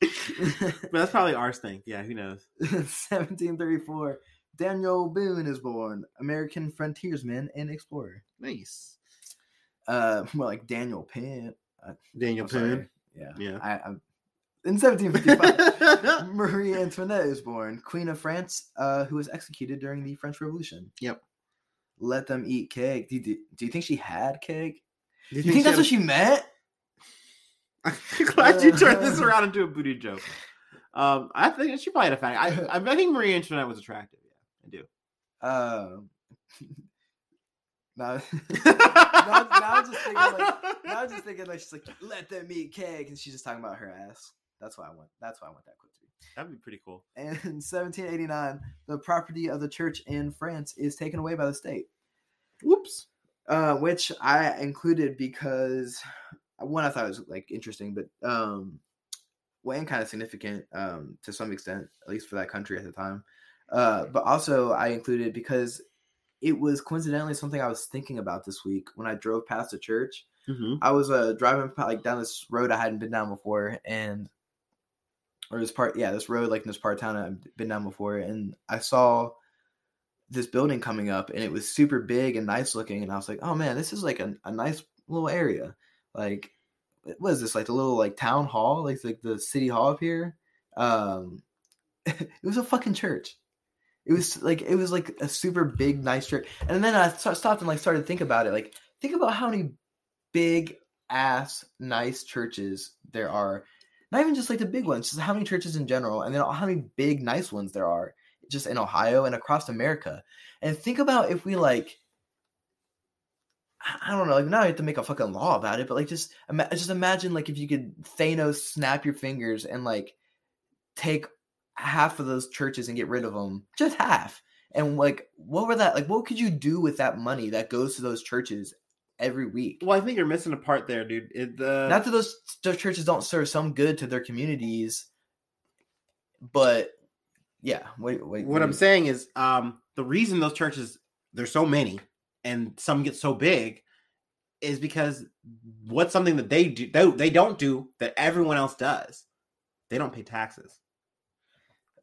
B: but that's probably ours thing. Yeah, who knows?
A: 1734, Daniel Boone is born, American frontiersman and explorer.
B: Nice,
A: Uh, more like Daniel Penn. Uh,
B: Daniel. Poon.
A: Yeah,
B: Yeah.
A: I, I'm in 1755. Marie Antoinette is born, Queen of France, uh, who was executed during the French Revolution.
B: Yep.
A: Let them eat cake. Do you, do you think she had cake?
B: Do
A: You think that's what she meant?
B: I'm glad you turned this around into a booty joke. Um, I think she probably had a fact. I, I, think Marie Antoinette was attractive. Yeah,
A: Um, now,
B: I do.
A: now I'm just thinking, like- now I'm just thinking like she's like, let them eat cake, and she's just talking about her ass. That's why I want. That's why I want that quote to be.
B: That'd be pretty cool.
A: And in 1789, the property of the church in France is taken away by the state.
B: Whoops.
A: uh, which I included because one I thought was like interesting, but um, well, and kind of significant um, to some extent, at least for that country at the time. Uh, but also I included because it was coincidentally something I was thinking about this week when I drove past the church.
B: Mm-hmm.
A: I was uh, driving like down this road I hadn't been down before, and or this part, yeah, this road like in this part of town I've been down before, and I saw this building coming up, and it was super big and nice looking, and I was like, oh man, this is like a, a nice little area. Like, what is this? Like the little like town hall, like like the city hall up here. Um, it was a fucking church. It was like it was like a super big, nice church. And then I st- stopped and like started to think about it. Like, think about how many big ass nice churches there are. Not even just like the big ones, just how many churches in general, and then how many big nice ones there are just in Ohio and across America. And think about if we like I- I don't know, like now you have to make a fucking law about it, but like just just imagine like if you could Thanos snap your fingers and like take half of those churches and get rid of them, just half. And like what were that like what could you do with that money that goes to those churches every week?
B: Well, I think you're missing a part there, dude. It, the
A: Not that those, those churches don't serve some good to their communities, but yeah, wait, wait.
B: what I'm saying is, um, the reason those churches there's so many and some get so big is because what's something that they do they, they don't do that everyone else does. They don't pay taxes.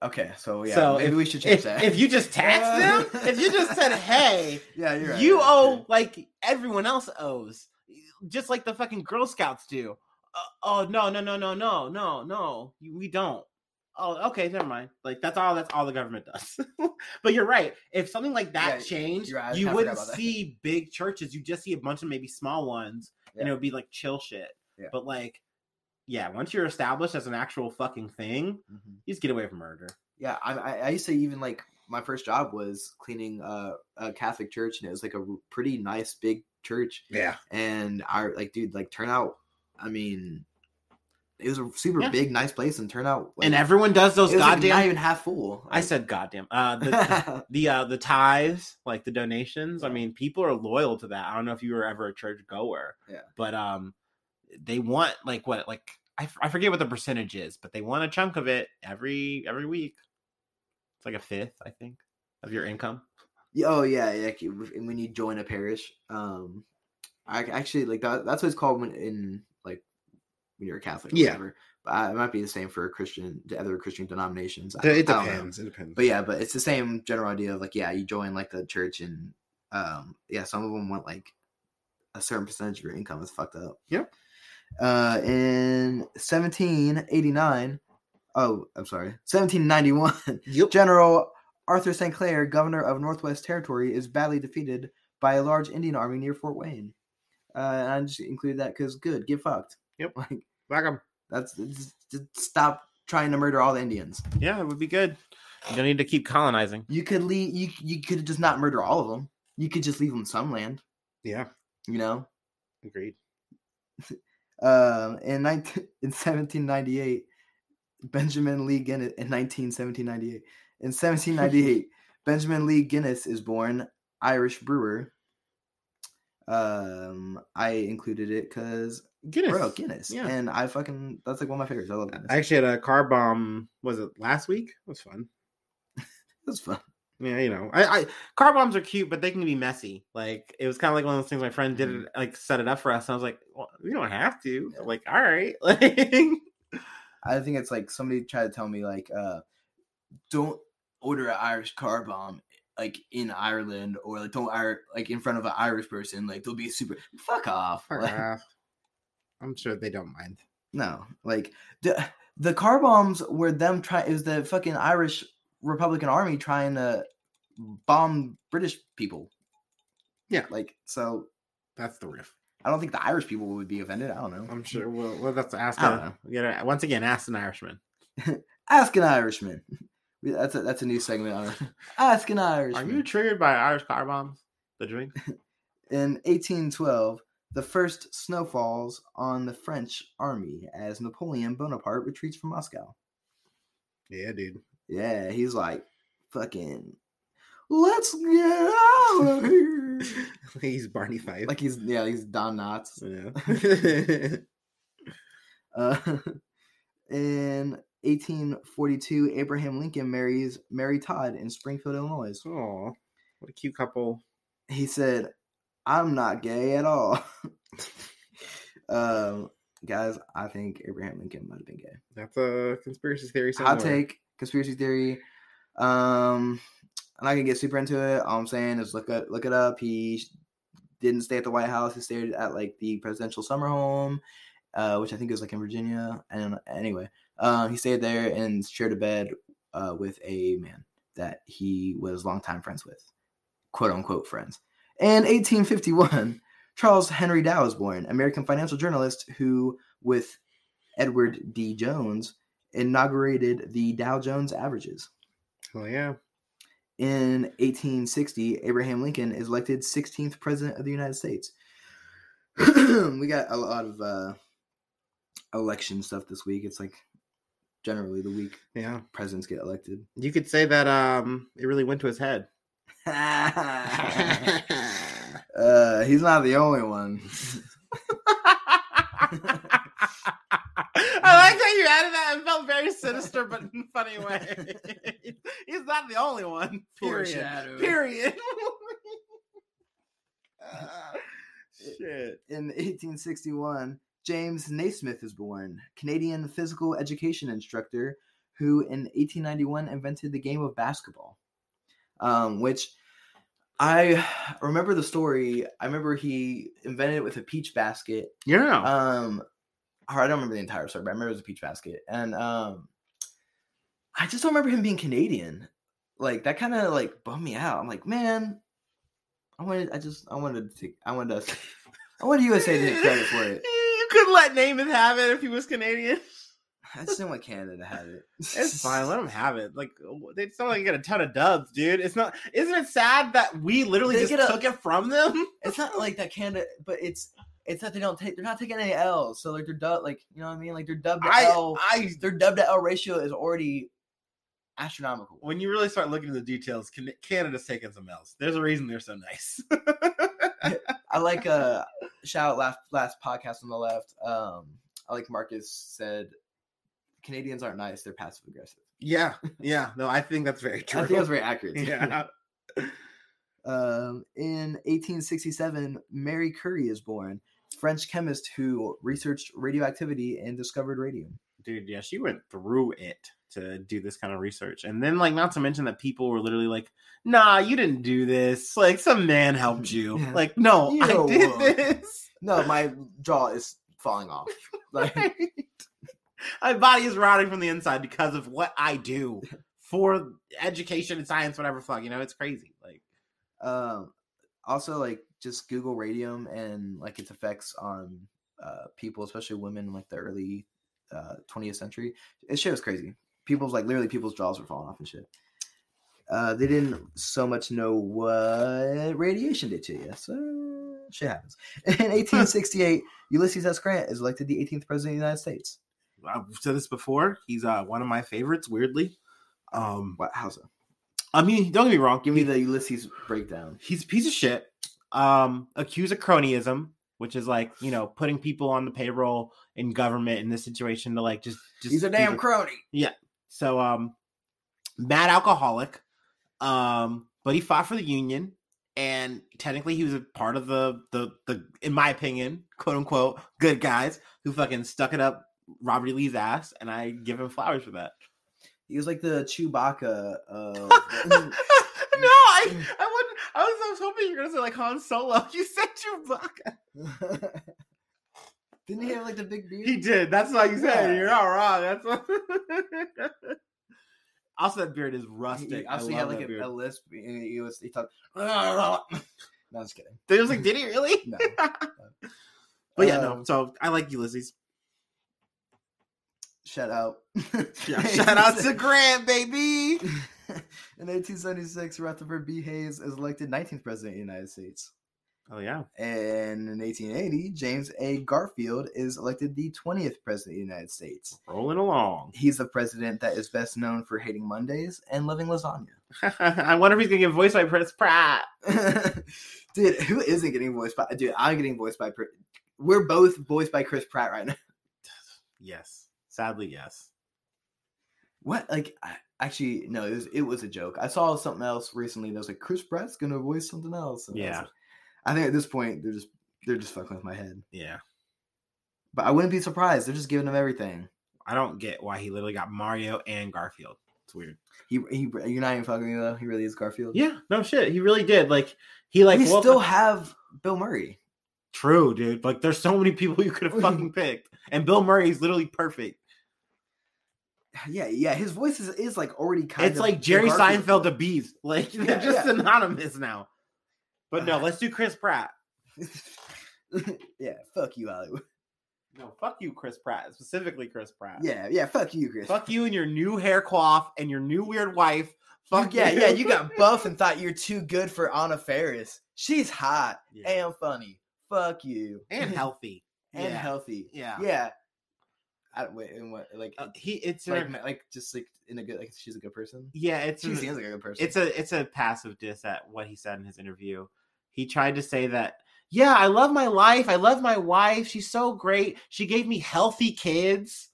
A: Okay, so yeah,
B: so
A: maybe
B: if,
A: we should change
B: if,
A: that.
B: if you just tax them, if you just said, "Hey,
A: yeah, you're right,
B: you
A: right,
B: owe like everyone else owes, just like the fucking Girl Scouts do." Uh, oh no no no no no no no, we don't. Oh, okay, never mind. Like that's all. That's all the government does. but you're right. If something like that
A: Yeah,
B: changed, you wouldn't see big churches. You just see a bunch of maybe small ones, and it would be like chill shit.
A: Yeah.
B: But like, yeah, once you're established as an actual fucking thing,
A: Mhm.
B: you just get away from murder.
A: Yeah, I, I I used to even like my first job was cleaning uh, a Catholic church, and it was like a pretty nice big church.
B: Yeah.
A: And I like, dude, like turnout. I mean, it was a super
B: Yeah.
A: big, nice place, and turnout. Like,
B: and everyone does those
A: was, like,
B: goddamn.
A: not even half full.
B: I said goddamn. Uh, the, the uh the tithes like the donations i mean people are loyal to that i don't know if you were ever a church goer
A: Yeah.
B: but um they want like what like I, f- I forget what the percentage is but they want a chunk of it every every week it's like a fifth i think of your income
A: Yeah, Oh yeah, yeah. like, When you join a parish, um, I actually like that. That's what it's called when in like when you're a Catholic. Or
B: Yeah.
A: whatever. But uh, it might be the same for Christian the other Christian denominations. I
B: It
A: don't- I don't know.
B: depends. It depends.
A: But yeah, but it's the same general idea of like, yeah, you join like the church and um yeah, some of them want like a certain percentage of your income is fucked up.
B: Yep.
A: Uh in 1789, oh, I'm sorry, 1791,
B: Yep.
A: General Arthur St. Clair, governor of Northwest Territory, is badly defeated by a large Indian army near Fort Wayne. Uh, and I just included that because good, get fucked.
B: Yep.
A: Like
B: Fuck 'em.
A: that's just, just stop trying to murder all the Indians.
B: Yeah, it would be good. You don't need to keep colonizing.
A: You could leave. You you could just not murder all of them. You could just leave them some land.
B: Yeah,
A: You know.
B: agreed.
A: Um, in 19, in 1798, Benjamin Lee Guinness in 19 1798 in 1798 Benjamin Lee Guinness is born, Irish brewer. Um, I included it because
B: Guinness.
A: bro Guinness,
B: Yeah.
A: and I fucking that's like one of my favorites. I love Guinness.
B: I actually had a car bomb. Was it last week? It was fun.
A: That's fun.
B: Yeah, you know, I, I car bombs are cute, but they can be messy. Like it was kind of like one of those things. My friend did it, like set it up for us. And I was like, well, we don't have to. Like, all right, like,
A: I think it's like somebody tried to tell me like, uh, don't order an Irish car bomb like in Ireland or like don't ir- like in front of an Irish person. Like they'll be super fuck off. Like,
B: I'm sure they don't mind.
A: no, like the the car bombs were them trying. It was the fucking Irish Republican Army trying to bomb British people.
B: Yeah.
A: like so.
B: That's the riff.
A: I don't think the Irish people would be offended. I don't know.
B: I'm sure. Well, well that's ask.
A: I don't
B: A, gotta- once again, ask an Irishman.
A: Ask an Irishman. That's a that's a new segment. On Ask an Irishman.
B: Are you triggered by Irish car bombs? The drink.
A: In 1812, the first snowfalls on the French army as Napoleon Bonaparte retreats from Moscow.
B: Yeah, dude.
A: Yeah, he's like, fucking, let's get out of here.
B: He's Barney Fife.
A: like he's, yeah, he's Don Knotts.
B: yeah.
A: Uh, in 1842, Abraham Lincoln marries Mary Todd in Springfield, Illinois.
B: oh, what a cute couple.
A: He said, I'm not gay at all. um, guys, I think Abraham Lincoln might have been gay.
B: That's a conspiracy theory.
A: Hot
B: somewhere.
A: take, conspiracy theory. Um, I'm not gonna get super into it. All I'm saying is look at look it up. He didn't stay at the White House. He stayed at like the presidential summer home, uh, which I think is like in Virginia. And anyway, um, he stayed there and shared a bed uh, with a man that he was longtime friends with, quote unquote friends. In 1851, Charles Henry Dow was born, American financial journalist who, with Edward D. Jones, inaugurated the Dow Jones averages.
B: Oh yeah.
A: In 1860, Abraham Lincoln is elected 16th president of the United States. we got a lot of uh, election stuff this week. It's like generally the week
B: Yeah.
A: presidents get elected.
B: You could say that um it really went to his head.
A: uh, he's not the only one.
B: I you added that. It felt very sinister, but in a funny way. He's not the only one. Period. Period. Shit.
A: In 1861, James Naismith is born, Canadian physical education instructor who in 1891 invented the game of basketball. Um, which I remember the story. I remember he invented it with a peach basket.
B: Yeah.
A: Um, I don't remember the entire story, but I remember it was a peach basket. And um, I just don't remember him being Canadian. Like that kind of like bummed me out. I'm like, man, I wanted, I just, I wanted to, take, I wanted us, I wanted USA to take credit for it.
B: You couldn't let Naismith have it if he was Canadian.
A: I just didn't want Canada to have it.
B: It's fine. Let them have it. Like they sound like you get a ton of dubs, dude. It's not. Isn't it sad that we literally
A: They
B: just
A: get a-
B: took it from them?
A: It's not like that Canada, but it's it's that they don't take. They're not taking any L's. So like they're dubbed, like you know what I mean. Like they're dubbed to
B: I,
A: L.
B: I.
A: Their dub to L ratio is already astronomical.
B: When you really start looking at the details, Canada's taking some L's. There's a reason they're so nice.
A: I like uh shout out last last podcast on the left. Um, I like Marcus said Canadians aren't nice; they're passive aggressive.
B: yeah, yeah. No, I think that's very true.
A: I think that's very accurate.
B: yeah.
A: Um, in 1867, Marie Curie is born, French chemist who researched radioactivity and discovered radium.
B: dude yeah she went through it to do this kind of research and then like not to mention that people were literally like nah you didn't do this like some man helped you
A: Yeah.
B: like no
A: You
B: i did this
A: No, my jaw is falling off. Like,
B: my body is rotting from the inside because of what i do for education and science whatever fuck you know it's crazy like
A: um, also like just Google radium and like its effects on uh, people, especially women, in like the early uh, 20th century. It shit was crazy. People's like literally people's jaws were falling off and shit. Uh, they didn't so much know what radiation did to you, so shit happens. In 1868, Ulysses S. Grant is elected the 18th president of the United States.
B: i've said this before he's uh one of my favorites weirdly um
A: What? How so?
B: i mean don't get me wrong
A: Give me the Ulysses breakdown.
B: he's a piece of shit. Um, accused of cronyism, which is like you know putting people on the payroll in government in this situation to like just just
A: He's a damn crony. Yeah.
B: So um, mad alcoholic. Um, but he fought for the union, and technically he was a part of the the the in my opinion, quote unquote, good guys who fucking stuck it up Robert E. Lee's ass, and I give him flowers for that.
A: He was like the Chewbacca of.
B: no, I I. I was, I was hoping you were gonna say like Han Solo. You said Chewbacca.
A: Didn't he have like the big beard?
B: He did. That's why you said.
A: Yeah.
B: You're not wrong. That's what... also that beard is
A: He-
B: rustic.
A: He
B: I
A: also
B: love
A: had like a, a lisp. and He was he talked. no, I'm just kidding.
B: They was like, did he really?
A: No.
B: But yeah, no.
A: Um,
B: So I like Ulysses.
A: Shout out.
B: Yeah, shout out to Grant, baby.
A: In 1876, Rutherford B. Hayes is elected 19th president of the United States.
B: Oh yeah.
A: And in 1880, James A. Garfield is elected the 20th president of the United States.
B: Rolling along.
A: He's the president that is best known for hating Mondays and loving lasagna.
B: I wonder if he's gonna get voiced by Chris Pratt.
A: dude, who isn't getting voiced by? Dude, I'm getting voiced by. We're both voiced by Chris Pratt right now.
B: Yes. Sadly, yes.
A: What? Like, I, actually, no. It was it was a joke. I saw something else recently that was like Chris Pratt's gonna voice something else. and I
B: Yeah.
A: like- I think at this point they're just they're just fucking with my head.
B: Yeah.
A: But I wouldn't be surprised. They're just giving him everything.
B: I don't get why he literally got Mario and Garfield. It's weird.
A: He he. You're not even fucking me though. He really is Garfield.
B: Yeah, no shit. He really did. Like he like
A: we still have Bill Murray.
B: True, dude. Like there's so many people you could have fucking picked. And Bill Murray is literally perfect.
A: Yeah, yeah. His voice is, is like already kind
B: it's
A: of
B: like Jerry Seinfeld to bees. Like they're
A: Yeah,
B: just
A: yeah.
B: synonymous now. But no, uh, let's do Chris Pratt.
A: yeah, fuck you, Hollywood.
B: No, fuck you, Chris Pratt. Specifically Chris Pratt.
A: Yeah, yeah, fuck you, Chris.
B: Fuck you and your new hair cloth and your new weird wife. Fuck
A: yeah,
B: you.
A: yeah. You got buff and thought you're too good for Anna Faris. She's hot
B: Yeah.
A: and funny. Fuck you.
B: and healthy.
A: and healthy.
B: Yeah.
A: yeah. I, wait, and what? Like,
B: Uh, he it's
A: like,
B: a,
A: like, just like in a good, like, she's a good person.
B: yeah, it's
A: She
B: a-
A: seems like a good person.
B: it's a it's a passive diss at what he said in his interview. He tried to say that, yeah, I love my life. I love my wife. She's so great. She gave me healthy kids.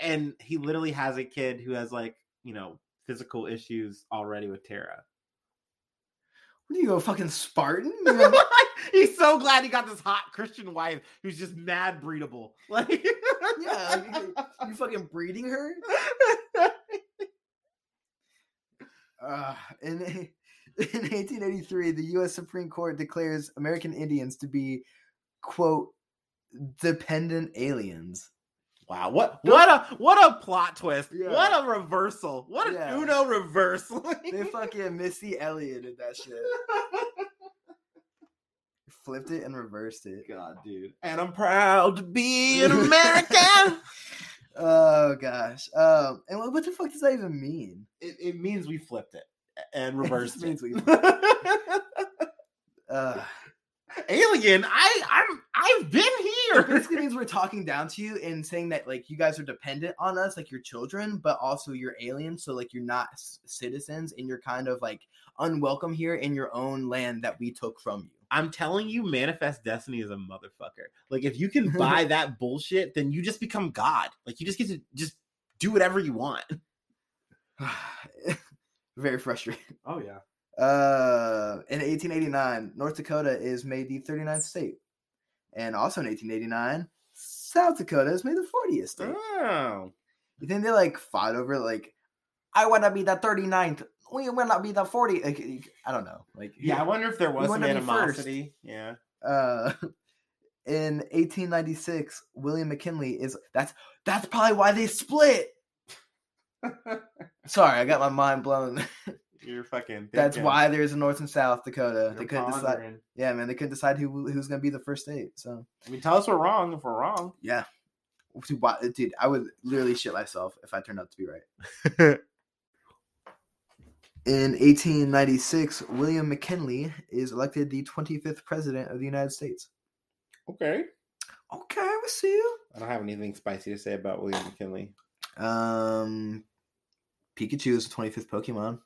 B: And he literally has a kid who has like, you know, physical issues already with Tara.
A: What are you, a fucking Spartan? You know?
B: He's so glad he got this hot Christian wife who's just mad breedable. Like
A: yeah, you, you fucking breeding her? Uh, in, in 1883, the U.S. Supreme Court declares American Indians to be, quote, dependent aliens.
B: Wow, what what a what a plot twist.
A: Yeah.
B: What a reversal. What an
A: Yeah.
B: Uno reversal.
A: They fucking Missy Elliott did that shit. Flipped it and reversed it.
B: God, dude. And I'm proud to be an American.
A: Oh gosh. Um, and what, what the fuck does that even mean?
B: it, it means we flipped it and reversed it.
A: means we- Uh,
B: Alien, I I'm I've been
A: it basically means we're talking down to you and saying that like you guys are dependent on us, like your children, but also you're aliens, so like you're not c- citizens and you're kind of like unwelcome here in your own land that we took from you.
B: I'm telling you, Manifest Destiny is a motherfucker. Like, if you can buy that bullshit, then you just become God. Like, you just get to just do whatever you want.
A: Very frustrating.
B: Oh yeah.
A: Uh, in 1889, North Dakota is made the 39th state. And also in 1889, South Dakota is made the 40th state.
B: Oh.
A: You think they like fought over like, I want to be the 39th. We want to be the 40. Like, I don't know. Like,
B: Yeah, I wonder if there was some
A: wanna be first.
B: animosity. Yeah.
A: uh in 1896 william mckinley is that's that's probably why they split sorry i got my mind blown
B: You're fucking.
A: that's
B: thinking.
A: why there's a north and south dakota
B: You're
A: they couldn't decide yeah man they couldn't decide who who's gonna be the first state so
B: I mean, tell us we're wrong if we're wrong.
A: yeah Dude, dude i would literally shit myself if i turned out to be right in 1896 william mckinley is elected the 25th president of the united states
B: Okay.
A: okay we see you
B: I don't have anything spicy to say about William McKinley.
A: Um, Pikachu is the 25th Pokemon,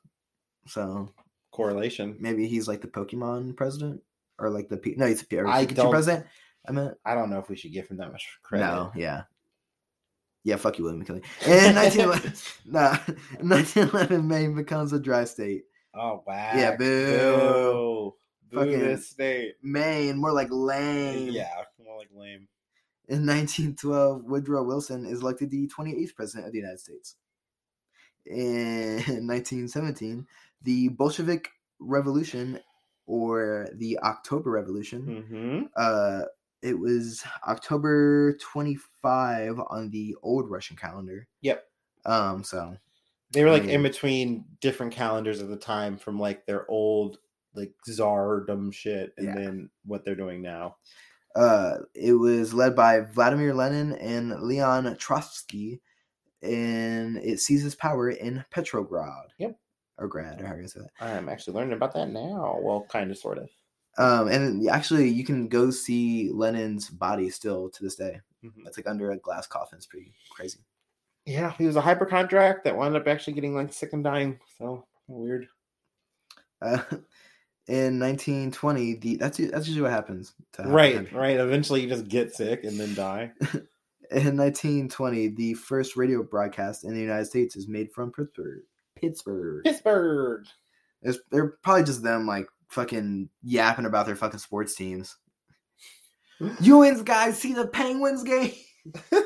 A: so
B: Correlation.
A: maybe he's like the Pokemon president or like the P- no, he's the
B: I
A: Pikachu
B: don't-
A: president. I meant
B: I don't know if we should give him that much credit.
A: no, yeah, yeah. Fuck you, William McKinley. In 1911, nah, 1911, Maine becomes a dry state.
B: Oh wow.
A: Yeah, boo.
B: Boo
A: Fucking-
B: this state.
A: Maine, more like lame.
B: Yeah, more like lame.
A: In 1912, Woodrow Wilson is elected the 28th president of the United States. In 1917, the Bolshevik Revolution or the October Revolution,
B: Mm-hmm.
A: uh, it was October 25 on the old Russian calendar.
B: Yep.
A: Um, so
B: They were like
A: Mm.
B: in between different calendars at the time from like their old like czardom shit and
A: Yeah.
B: then what they're doing now.
A: uh, it was led by Vladimir Lenin and Leon Trotsky, and it seizes power in Petrograd.
B: Yep.
A: Or Grad, or how you say that.
B: I'm actually learning about that now. Well, kind of, sort of.
A: Um, and actually, you can go see Lenin's body still to this day.
B: Mhm.
A: It's like under a glass coffin. It's pretty crazy.
B: Yeah, he was a hyperchondriac that wound up actually getting like sick and dying. So weird.
A: Uh, in 1920, the that's that's usually what happens. To
B: Right, right. Eventually, you just get sick and then die.
A: In 1920, the first radio broadcast in the United States is made from Pittsburgh. Pittsburgh.
B: Pittsburgh.
A: It's, they're probably just them like fucking yapping about their fucking sports teams. Ewins guys see the Penguins game.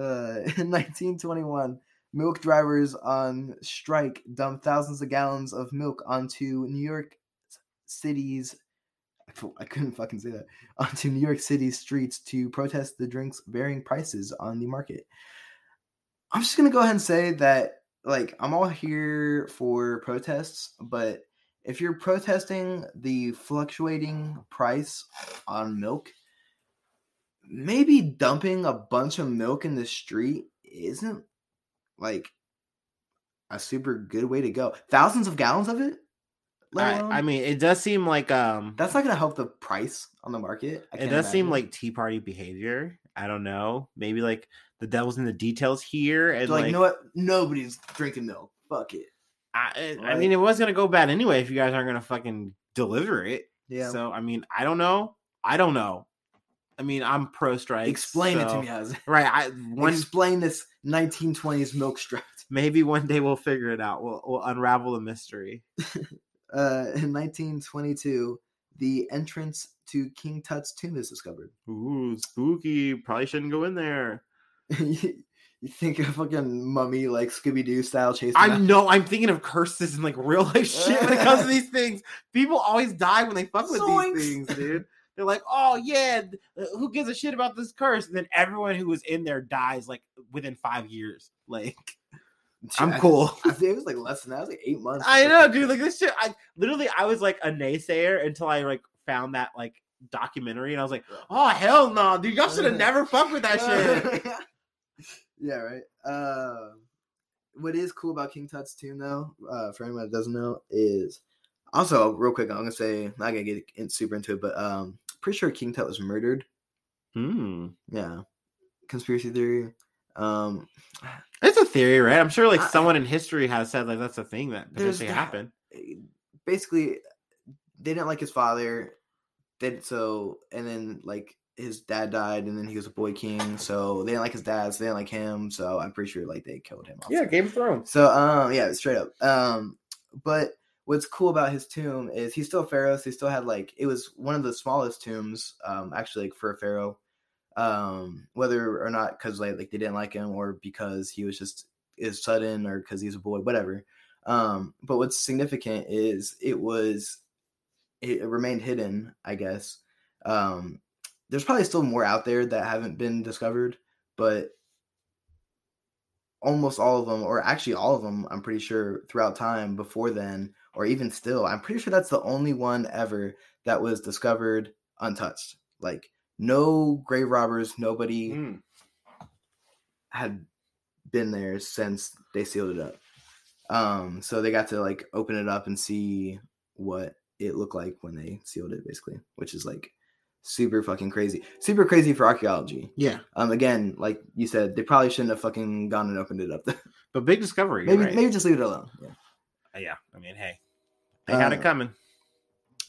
A: Uh, in 1921, milk drivers on strike dumped thousands of gallons of milk onto New York City's. I I couldn't fucking say that. Onto New York City's streets to protest the drink's varying prices on the market. I'm just gonna go ahead and say that, like, I'm all here for protests, but if you're protesting the fluctuating price on milk, maybe dumping a bunch of milk in the street isn't like a super good way to go. Thousands of gallons of it.
B: I, I mean, it does seem like um,
A: that's not going to help the price on the market. I
B: it does seem like Tea Party behavior. I don't know. Maybe like the devil's in the details here, and
A: like,
B: like,
A: you know what? Nobody's drinking milk. Fuck it.
B: I, I
A: Right.
B: mean, it was gonna go bad anyway if you guys aren't gonna fucking deliver it.
A: Yeah.
B: So I mean, I don't know. I don't know. I mean, I'm pro strike.
A: Explain it to me, Oz.
B: Right. I one
A: Explain this 1920s milk strut.
B: maybe one day we'll figure it out. We'll we'll unravel the mystery.
A: Uh, in 1922, the entrance to King Tut's tomb is discovered.
B: Ooh, spooky. Probably shouldn't go in there.
A: you think of fucking mummy like Scooby Doo style chase?
B: I know. I'm thinking of curses and like real life shit when it comes to these things. People always die when they fuck with
A: Zoinks.
B: these things, dude. They're like, oh yeah, uh, who gives a shit about this curse? And then everyone who was in there dies like within five years. Like, I'm
A: I-
B: cool.
A: I think it was like less than that. It was like eight months.
B: I know, dude. Like this shit. I literally, I was like a naysayer until I like found that like documentary, and I was like, oh hell no, dude. Y'all should have never fucked with that shit.
A: yeah, right. Uh, what is cool about King Tut's tomb, though, uh, for anyone that doesn't know, is also real quick. I'm gonna say I'm not gonna get in, super into it, but um, pretty sure King Tut was murdered.
B: Hmm.
A: Yeah, conspiracy theory. Um,
B: It's a theory, right? I'm sure like
A: I-
B: someone in history has said like that's a thing that potentially
A: that-
B: happened.
A: basically, they didn't like his father. They so and then like his dad died, and then he was a boy king. So they didn't like his dad, so they didn't like him. So I'm pretty sure like they killed him. also.
B: Game of Thrones.
A: So um yeah, straight up. Um but what's cool about his tomb is he's still pharaoh. So he still had like it was one of the smallest tombs, um, actually like for a pharaoh. Um, whether or not because like, like they didn't like him or because he was just is sudden or because he's a boy, whatever. Um, but what's significant is it was it remained hidden, I guess. Um, there's probably still more out there that haven't been discovered, but almost all of them, or actually all of them, I'm pretty sure throughout time before then, or even still, I'm pretty sure that's the only one ever that was discovered untouched. Like no grave robbers, nobody
B: Mm.
A: had been there since they sealed it up. Um, so they got to like open it up and see what it looked like when they sealed it, basically, which is like super fucking crazy, super crazy for archaeology.
B: Yeah,
A: Um, again, like you said, they probably shouldn't have fucking gone and opened it up.
B: but big discovery.
A: maybe,
B: right?
A: maybe just leave it alone. Yeah.
B: Uh, yeah. I mean, hey, they had it
A: Uh,
B: coming.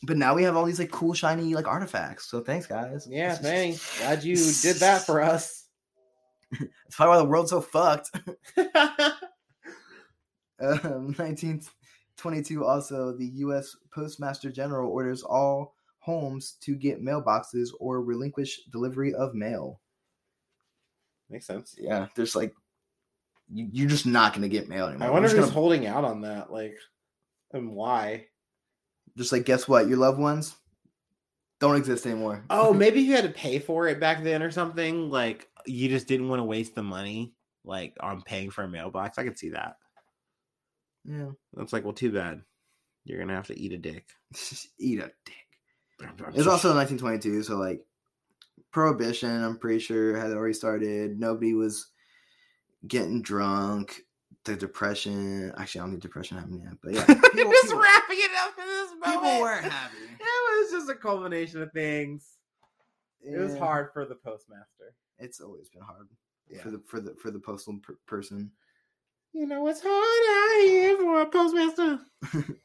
A: But now we have all these like cool, shiny like artifacts. So thanks, guys.
B: Yeah,
A: is-
B: thanks. Glad you did that for us.
A: That's probably why the world's so fucked. Um, 1922. Also, the U.S. Postmaster General orders all homes to get mailboxes or relinquish delivery of mail.
B: Makes sense.
A: Yeah, there's like you, you're just not gonna get mail anymore.
B: I wonder who's
A: gonna-
B: holding out on that, like, and why.
A: just like guess what? Your loved ones don't exist anymore.
B: Oh, maybe you had to pay for it back then or something. Like, you just didn't want to waste the money, like, on paying for a mailbox. I could see that.
A: Yeah,
B: That's like, well, too bad. You're gonna have to eat a dick.
A: eat a dick. It was also 1922, so like prohibition. I'm pretty sure had already started. Nobody was getting drunk. The depression. Actually, I don't think depression happened yet, but yeah, people,
B: just
A: people-
B: wrapping it up in this moment.
A: people weren't happy.
B: It was just a culmination of things. It was hard for the postmaster.
A: It's always been hard
B: Yeah.
A: for the for the for the postal per- person.
B: You know, it's hard out here for a postmaster.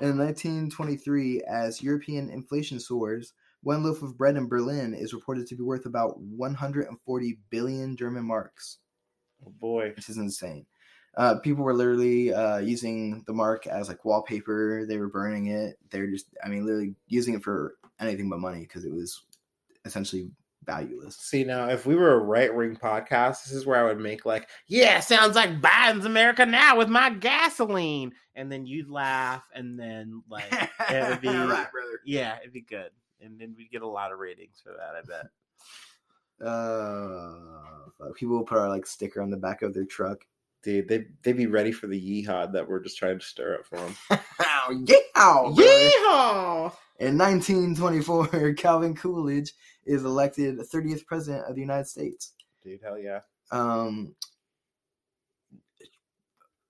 A: In 1923, as European inflation soars, one loaf of bread in Berlin is reported to be worth about 140 billion German marks.
B: Oh boy.
A: which is insane. Uh, people were literally uh, using the mark as like wallpaper. They were burning it. They're just, I mean, literally using it for anything but money because it was essentially valueless.
B: See now, if we were a right wing podcast, this is where I would make like, yeah, sounds like Biden's America now with my gasoline, and then you'd laugh, and then like, it would be,
A: right, brother.
B: yeah, it'd be good, and then we'd get a lot of ratings for that. I bet.
A: Uh, people will put our like sticker on the back of their truck.
B: Dude, they they'd be ready for the yeehaw that we're just trying to stir up for them.
A: brother.
B: Yeehaw!
A: In 1924, Calvin Coolidge is elected 30th president of the United States.
B: Dude, hell yeah.
A: Um,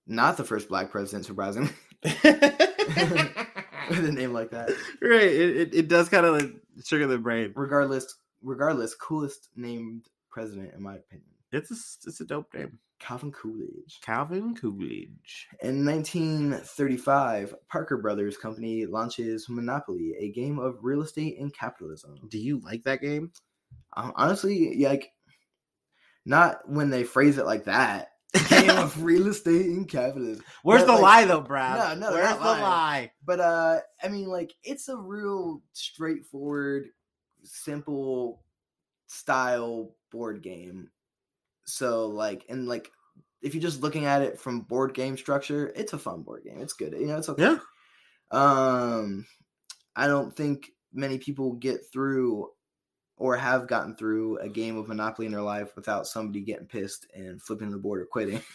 A: not the first black president, surprisingly, with a name like that.
B: right, it, it, it does kind of like sugar the brain.
A: regardless regardless coolest named president in my opinion
B: It's a, it's a dope name.
A: calvin coolidge
B: Calvin Coolidge.
A: in 1935 parker brothers company launches monopoly a game of real estate and capitalism
B: Do you like that game?
A: Um, honestly like not when they phrase it like that game of real estate and capitalism
B: Where's
A: But,
B: the
A: like-
B: lie though, Brad?
A: No, no,
B: Where's the lie?
A: but uh i mean like it's a real straightforward simple style board game so like and like if you're just looking at it from board game structure it's a fun board game it's good you know it's okay
B: Yeah.
A: um i don't think many people get through or have gotten through a game of monopoly in their life without somebody getting pissed and flipping the board or quitting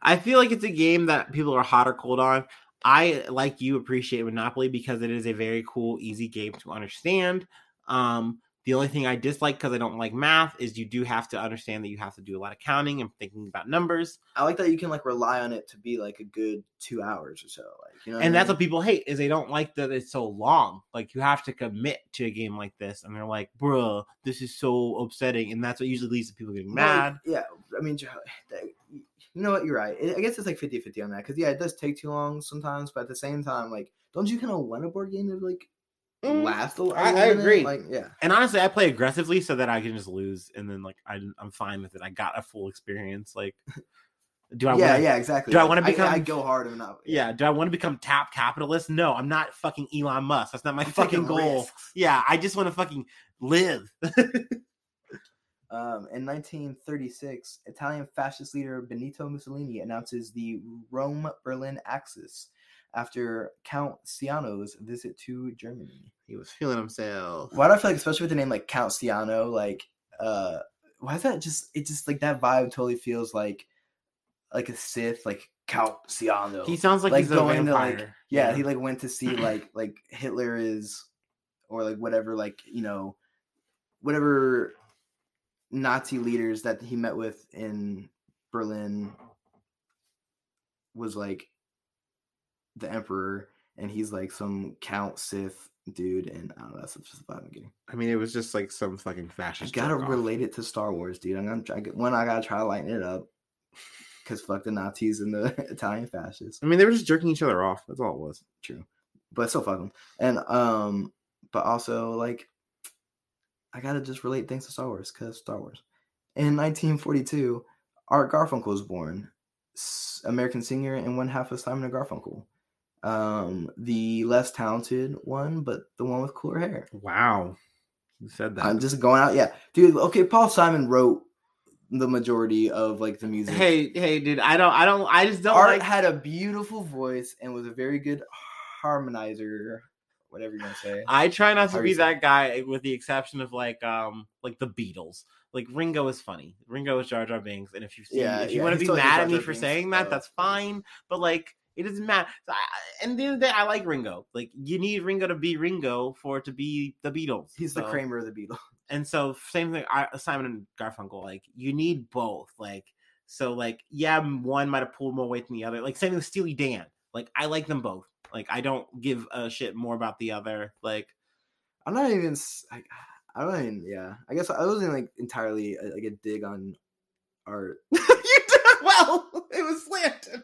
B: I feel like it's a game that people are hot or cold on. I like you appreciate Monopoly because it is a very cool, easy game to understand. Um, the only thing I dislike because I don't like math is you do have to understand that you have to do a lot of counting and thinking about numbers,
A: i like that you can like rely on it to be like a good two hours or so like you know
B: and that's
A: I
B: what people hate is they don't like that it's so long. Like you have to commit to a game like this, and they're like, "Bruh, this is so upsetting," and that's what usually leads to people getting mad.
A: yeah, I mean, you know what? You're right. I guess it's like 50 50 on that because, yeah, it does take too long sometimes, but at the same time, like, don't you kind of want a board game to like
B: Mm,
A: last a, a
B: I- I agree.
A: Like, yeah,
B: And honestly, I play aggressively so that I can just lose, and then like I, I'm fine with it. I got a full experience. Like Do I
A: yeah,
B: wanna,
A: yeah, exactly.
B: do I wanna become-
A: I, go hard and not.
B: yeah? Do I want to become top capitalist? No, I'm not fucking Elon Musk. That's not my
A: I'm
B: fucking goal.
A: risks.
B: Yeah, I just want to fucking live.
A: Um, in 1936, Italian fascist leader Benito Mussolini announces the Rome Berlin axis after Count Ciano's visit to Germany.
B: he was feeling himself.
A: Why do I feel like, especially with the name like Count Ciano, like, uh, why is that just, it just like that vibe totally feels like, like a Sith, like Count Ciano.
B: He sounds like,
A: Like
B: he's
A: going to, like,
B: vampire.
A: yeah, he like went to see like, like Hitler is, or like whatever, like, you know, whatever Nazi leaders that he met with in Berlin was like the emperor, and he's like some Count Sith dude, and I don't know. That's just the vibe I'm getting.
B: I mean, it was just like some fucking
A: I
B: fascist.
A: gotta
B: jerk-off.
A: relate it to Star Wars, dude. I'm gonna try. One, I gotta try to lighten it up, cause fuck the Nazis and the Italian fascists.
B: I mean, they were just jerking each other off. That's all it was.
A: True, but still fuck them. And um, but also like, I gotta just relate things to Star Wars, cause Star Wars. In 1942, Art Garfunkel was born, American singer and one half of Simon and Garfunkel. Um, the less talented one, but the one with cooler hair.
B: Wow, you said that.
A: I'm just going out. Yeah, dude. Okay, Paul Simon wrote the majority of like the music.
B: hey, hey, dude, I don't, I don't, I just don't
A: Art
B: like.
A: had a beautiful voice and was a very good harmonizer, whatever you want to say.
B: I try not to
A: How
B: be that guy, with the exception of like, um, like the Beatles. Like Ringo is funny. Ringo is Jar Jar Binks, and if you see,
A: Yeah,
B: if you
A: yeah,
B: want to be mad at me for saying that, that's fine. But like, it doesn't matter. So I, and the end of the day, I like Ringo. Like, you need Ringo to be Ringo for it to be the Beatles.
A: He's the
B: So-
A: Kramer of the Beatles.
B: and so same thing simon and garfunkel like you need both like so like yeah one might have pulled more weight than the other like same thing with steely dan like i like them both like i don't give a shit more about the other like
A: I'm not even. I, I don't even. Yeah, I guess I wasn't like entirely uh, like a dig on art.
B: you did well it was slanted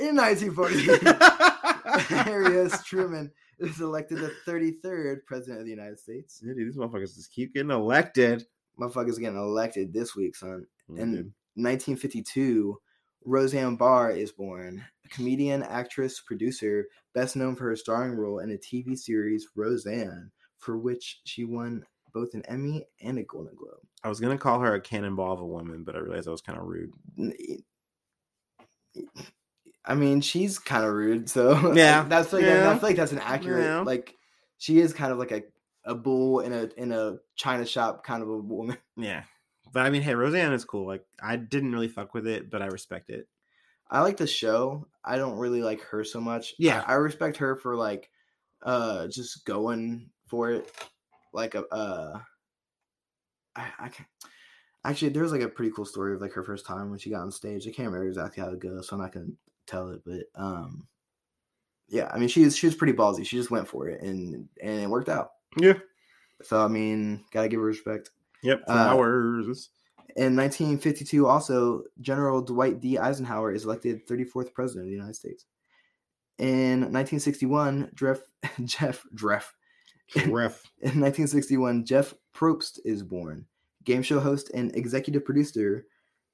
A: In 1940, Harry S. Truman is elected the 33rd president of the United States.
B: Yeah, dude, these motherfuckers just keep getting elected
A: Motherfuckers getting elected this week, son. And
B: dude.
A: 1952, Roseanne Barr is born, a comedian, actress, producer, best known for her starring role in the TV series Roseanne, for which she won both an Emmy and a Golden Globe.
B: i was gonna call her a cannonball of a woman but i realized that was kind of rude
A: I mean, she's kind of rude, so
B: Yeah,
A: that's like
B: yeah,
A: I feel like that's an accurate
B: yeah.
A: like she is kind of like a a bull in a in a china shop kind of a woman.
B: yeah but i mean hey roseanne is cool like i didn't really fuck with it but i respect it
A: I like the show. I don't really like her so much.
B: Yeah.
A: I, I respect her for like uh just going for it. Like a uh I, I can actually there was like a pretty cool story of like her first time when she got on stage. I can't remember exactly how it goes, so I'm not gonna tell it, but um yeah, I mean she was she was pretty ballsy. She just went for it and and it worked out.
B: yeah
A: So I mean, gotta give her respect.
B: yep
A: Uh, In 1952, also, General Dwight D. Eisenhower is elected 34th President of the United States. In 1961, Jeff, Jeff, Jeff,
B: ref
A: in 1961, Jeff Probst is born. Game show host and executive producer,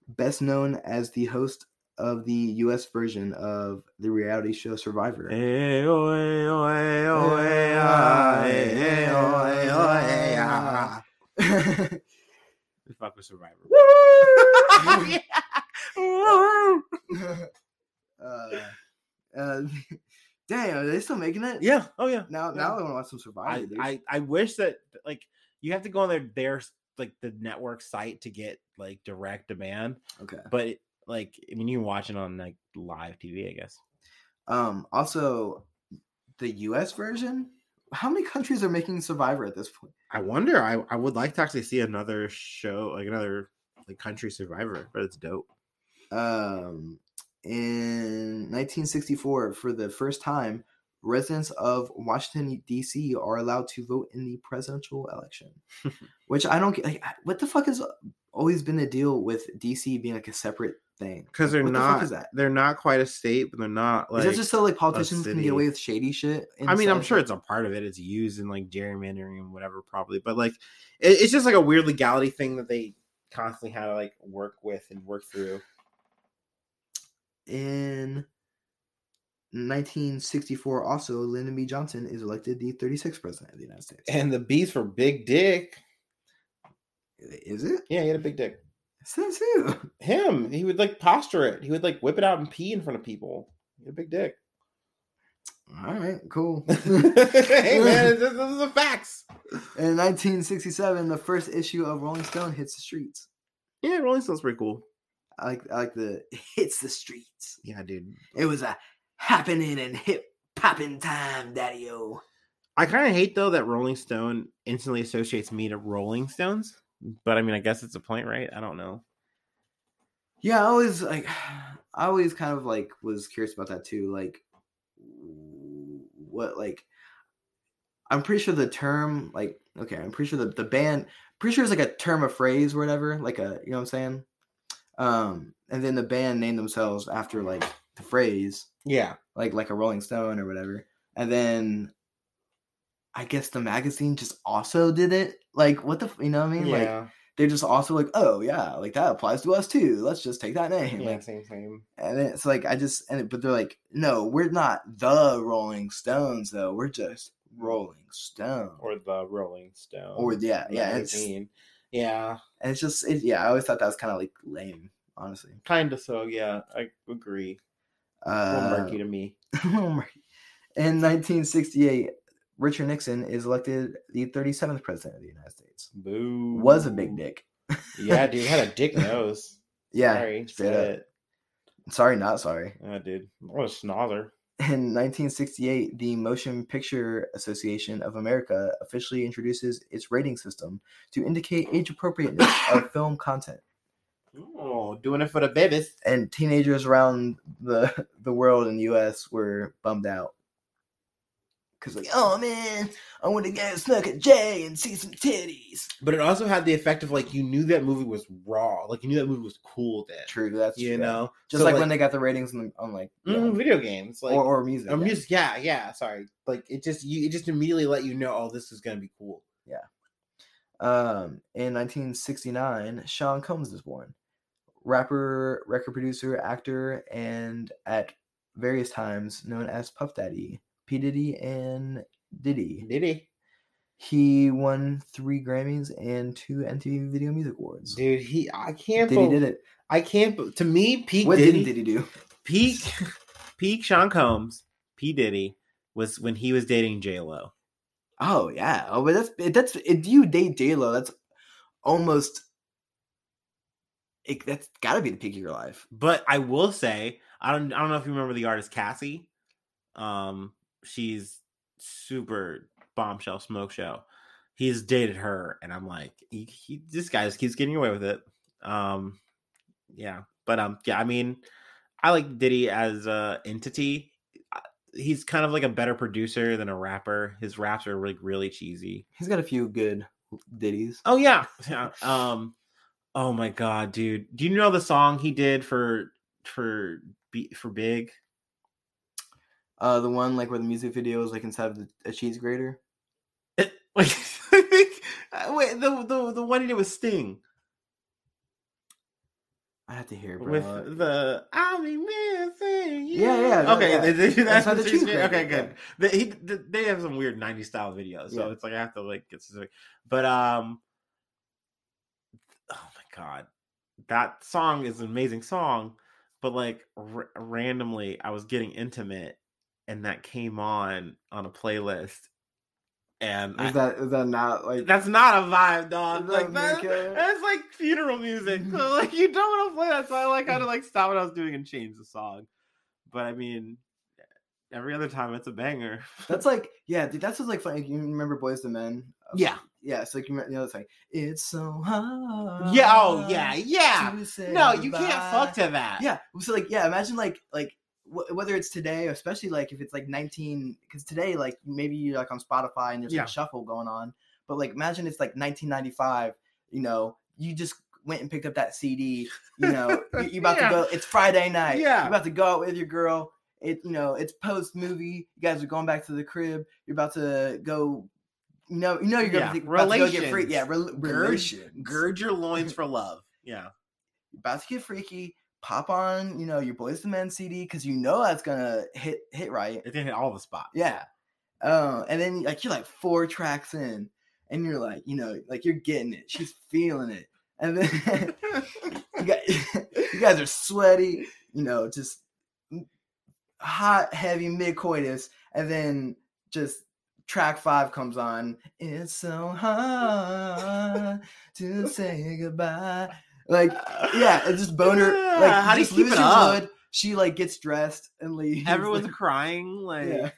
A: best known as the host of the U.S. version of the reality show Survivor.
B: Hey, oh, hey, oh, hey, oh, hey, ah, hey, hey, oh, hey, oh, hey, ah. We fuck with Survivor.
A: uh, uh, damn, are they still making it?
B: yeah. Oh yeah.
A: Now,
B: Yeah.
A: now I want to watch some Survivor.
B: I. I I wish that like you have to go on their their like the network site to get like direct demand,
A: okay.
B: but like I mean you can watch it on like live TV, I guess.
A: Um. Also, the U.S. version. How many countries are making Survivor at this point?
B: I wonder. I I would like to actually see another show, like another like country Survivor, but it's dope.
A: Um. In 1964, for the first time, residents of Washington D.C. are allowed to vote in the presidential election. Which I don't get. Like, what the fuck has always been the deal with D.C. being like a separate thing?
B: Because they're
A: What the
B: not
A: is that?
B: they're not quite a state, but they're not like
A: is that just so like politicians can get away with shady shit?
B: I mean, I'm sure it's a part of it. It's used in like gerrymandering and whatever, probably. But like, it, it's just like a weird legality thing that they constantly had to like work with and work through.
A: in 1964, also Lyndon B. Johnson is elected the 36th president of the United States.
B: And the B's for big dick.
A: Is it?
B: Yeah, he had a big dick.
A: Says who?
B: Him, he would like posture it. He would like whip it out and pee in front of people. He had a big dick.
A: All right, cool.
B: hey man, this, this is the facts.
A: In 1967, the first issue of Rolling Stone hits the streets.
B: Yeah, Rolling Stone's pretty cool.
A: I like I like the hits the streets.
B: Yeah, dude.
A: It was a happening and hip popping time, daddy o.
B: I kind of hate though that Rolling Stone instantly associates me to Rolling Stones. But I mean, I guess it's a point, right? I don't know.
A: Yeah, I always like I always kind of like was curious about that too. Like what like I'm pretty sure the term like okay, I'm pretty sure the, the band pretty sure it's like a term of phrase or whatever, like a you know what I'm saying? Um and then the band named themselves after like the phrase,
B: Yeah.
A: like like a Rolling Stone or whatever. And then I guess the magazine just also did it. Like what the you know what I mean? Like
B: Yeah.
A: they're just also like, oh yeah, like that applies to us too. Let's just take that name.
B: yeah,
A: Like,
B: same, same.
A: and it's like I just and it, but they're like, no, we're not the Rolling Stones though. We're just Rolling Stone.
B: Or the Rolling Stone.
A: Or yeah, yeah. It's,
B: yeah.
A: and it's just it, yeah. I always thought that was kind of like lame, honestly.
B: Kind of so, yeah. I agree. A little
A: Uh,
B: murky to me.
A: in 1968, Richard Nixon is elected the 37th president of the United States.
B: Boo.
A: Was a big dick.
B: yeah, dude. Had a dick nose.
A: Yeah,
B: Sorry.
A: straight
B: said
A: up.
B: it.
A: Sorry, not sorry.
B: Yeah, dude. What a schnozzer.
A: In 1968, the Motion Picture Association of America officially introduces its rating system to indicate age appropriateness of film content.
B: Oh, doing it for the babies.
A: And teenagers around the the world in the US were bummed out. Cause like, oh man, I want to get snuck at Jay and see some titties.
B: But it also had the effect of like you knew that movie was raw. Like you knew that movie was cool then.
A: True, that's
B: You
A: true.
B: know?
A: just
B: So,
A: like, when they got the ratings on, on like yeah,
B: mm, video games. Like
A: or, or music.
B: or
A: yeah.
B: music, yeah, yeah. Sorry, like it just you, it just immediately let you know, oh, this is gonna be cool. Yeah.
A: Um, in 1969, Sean Combs was born. Rapper, record producer, actor, and at various times known as Puff Daddy, P. Diddy, and Diddy.
B: Did he,
A: He won three Grammys and two MTV Video Music Awards.
B: dude? He, I can't.
A: Diddy did it.
B: I can't. To me, peak
A: What
B: Diddy,
A: didn't Diddy do?
B: peak, peak Sean Combs, P Diddy was when he was dating J Lo.
A: Oh yeah. Oh, but that's that's if you date J Lo, that's almost. It, that's got to be the peak of your life.
B: But I will say, I don't I don't know if you remember the artist Cassie. Um, she's super bombshell smoke show. He's dated her, and I'm like, he, he this guy just keeps getting away with it. Um, yeah, but um, yeah, I mean, I like Diddy as a entity. He's kind of like a better producer than a rapper. His raps are like really cheesy.
A: He's got a few good ditties.
B: Oh yeah, yeah. Um, oh my god, dude, do you know the song he did for for for Big?
A: Uh, the one like where the music video is like inside of the, a cheese grater.
B: It, think uh, wait, the the the one he did with Sting
A: I have to hear, bro.
B: with the I'll be missing. you."
A: Yeah, yeah,
B: Okay,
A: yeah.
B: they, they, that's the
A: the cheese
B: okay,
A: grater,
B: good. They, he, they have some weird '90s style videos, so
A: Yeah.
B: it's like I have to like get specific. But um, oh my god, that song is an amazing song. But like r- randomly, I was getting intimate, and that came on on a playlist, and I,
A: Is that is that not like
B: that's not a vibe, dog. Like
A: that
B: that, that's like funeral music. So like you don't want to play that. So I like had to like stop what I was doing and change the song. But I mean, every other time it's a banger.
A: that's like yeah, dude, that's what's like funny. You remember Boyz II Men?
B: Yeah.
A: yeah. It's like you know, it's like it's so hard.
B: yeah. Oh yeah. Yeah. No, you can't
A: goodbye."
B: fuck to that.
A: Yeah, so like yeah, imagine like like wh- whether it's today, especially like if it's like nineteen, because today like maybe you're like on Spotify and there's
B: Yeah.
A: like shuffle going on, but like imagine it's like 1995. You know, you just went and picked up that CD. You know, you, you about
B: Yeah.
A: to go. It's Friday night.
B: Yeah.
A: you're about to go out with your girl. It you know it's post movie. You guys are going back to the crib. You're about to go. You know, you know you're gonna
B: Yeah,
A: be about to go get free. Yeah, rel-
B: Gird, gird your loins for love. Yeah.
A: You're about to get freaky. Pop on, you know, your Boys the Men CD because you know that's gonna hit hit right.
B: It didn't hit all the spots.
A: Yeah. Um, and then like you're like four tracks in, and you're like, you know, like you're getting it. She's feeling it, and then you, got, you guys are sweaty, you know, just hot, heavy mid coitus, and then just track five comes on. It's so hard to say goodbye. Like, yeah, it's just boner. Like,
B: how do you keep it up?
A: wood. She like gets dressed and leaves.
B: Everyone's
A: like,
B: crying. Like,
A: yeah,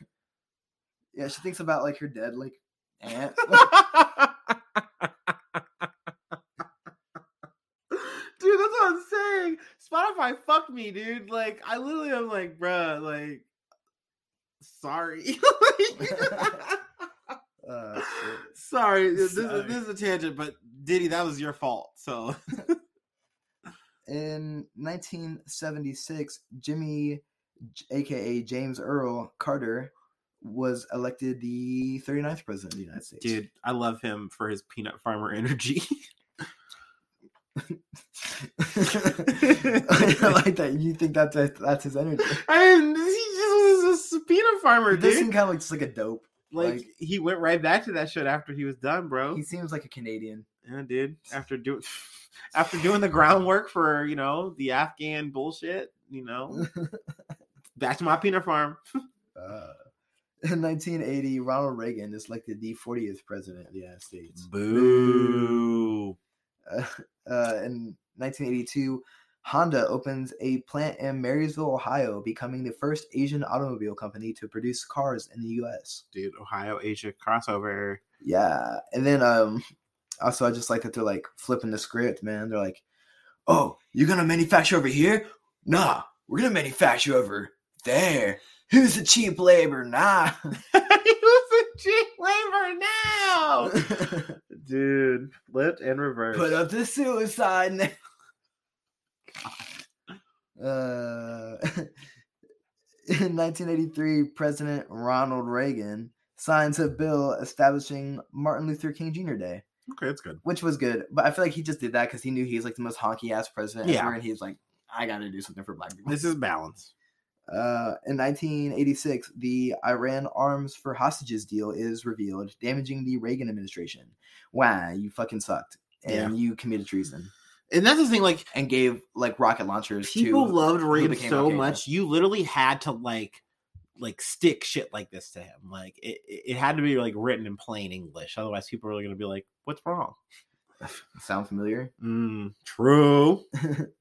A: yeah. She thinks about like her dead like aunt.
B: dude, that's what I'm saying. Spotify fucked me, dude. Like, I literally am like, bruh, like, sorry.
A: uh,
B: sorry, this,
A: Sorry.
B: Is, this is a tangent, but Diddy, that was your fault. So,
A: In 1976, Jimmy, aka James Earl Carter, was elected the 39th president of the United States.
B: dude, I love him for his peanut farmer energy.
A: I like that. You think that's that's his energy?
B: I mean, he just was a peanut farmer,
A: He does
B: dude.
A: kind of like just like a dope.
B: Like,
A: like-
B: he went right back to that shit after he was done, bro.
A: He seems like a Canadian.
B: Yeah, dude. After doing after doing the groundwork for you know the Afghan bullshit, you know, back to my peanut farm.
A: Uh, in 1980, Ronald Reagan is elected the 40th president of the United States.
B: Boo.
A: Uh, uh, in 1982, Honda opens a plant in Marysville, Ohio, becoming the first Asian automobile company to produce cars in the U.S.
B: Dude, Ohio Asia crossover.
A: Yeah, and then um, also I just like that they're like flipping the script, man. They're like, "Oh, you're gonna manufacture over here? Nah, we're gonna manufacture over there. Who's the cheap labor? Nah."
B: he was a cheap labor now. Dude, flipped and reverse.
A: Put up the suicide now. Uh, in 1983, President Ronald Reagan signs a bill establishing Martin Luther King Jr. Day,
B: okay, that's good.
A: which was good. But I feel like he just did that because he knew he's like the most honky ass president
B: Yeah.
A: ever, and he's like, I got to do something for black people.
B: This is balance.
A: Uh, in 1986, the Iran arms for hostages deal is revealed, damaging the Reagan administration. Wow, you fucking sucked, and you committed treason,
B: And that's the thing, like
A: and gave like rocket launchers
B: people
A: to
B: loved Reagan so much. You literally had to like like stick shit like this to him. Like it, it it had to be like written in plain English. Otherwise, people are gonna be like, "What's wrong?"
A: Sound familiar?
B: Mm, true.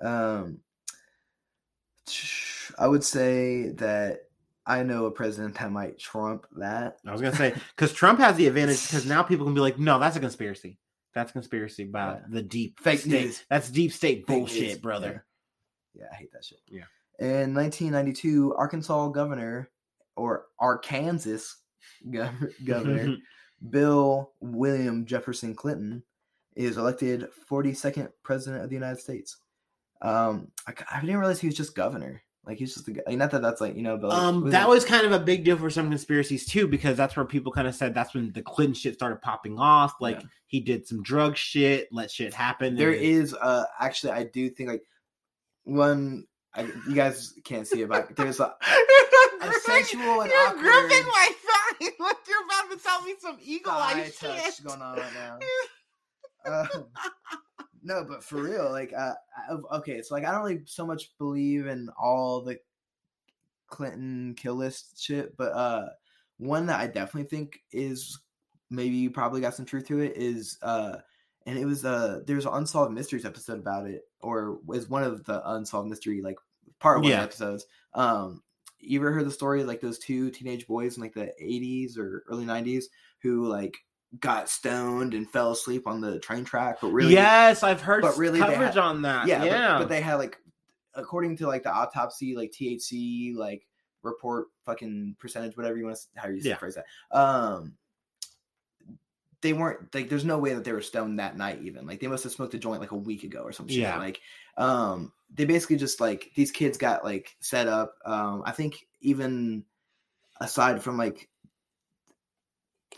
A: Um, I would say that I know a president that might trump that.
B: I was gonna say because Trump has the advantage because now people can be like, "No, that's a conspiracy. That's conspiracy about
A: Yeah.
B: the deep
A: Fake
B: state.
A: news.
B: That's deep state
A: Fake
B: bullshit,
A: news.
B: brother."
A: Yeah. yeah, I hate that shit.
B: Yeah.
A: In 1992, Arkansas governor or Arkansas gov- governor Bill William Jefferson Clinton is elected 42nd president of the United States. Um, I, I didn't realize he was just governor. Like he's just a, like, not that that's like you know, but like,
B: Um,
A: was
B: that
A: it-
B: was kind of a big deal for some conspiracies too, because that's where people kind of said that's when the Clinton shit started popping off. Like
A: Yeah.
B: he did some drug shit, let shit happen.
A: there
B: and-
A: is uh actually I do think like one I, you guys can't see it, but there's a
B: You're
A: sensual and
B: you're
A: awkward
B: gripping my thigh like you're about to tell me some eagle eye shit.
A: going on right now. Um, no, but for real, like, uh, okay, so like, I don't really so much believe in all the Clinton kill list shit, but uh, one that I definitely think is maybe you probably got some truth to it is uh, and it was uh, there's an unsolved mysteries episode about it, or is one of the unsolved mystery like part of one
B: Yeah.
A: episodes. Um, you ever heard the story like those two teenage boys in like the 80s or early 90s who like got stoned and fell asleep on the train track, but really
B: yes, I've heard
A: but really
B: coverage
A: had-
B: on that.
A: yeah,
B: Yeah,
A: But, but they had like according to like the autopsy, like THC, like report fucking percentage, whatever you want to how you
B: Yeah.
A: phrase that. Um they weren't like there's no way that they were stoned that night even. Like they must have smoked a joint like a week ago or some shit.
B: Yeah.
A: Like um they basically just like these kids got like set up. Um I think even aside from like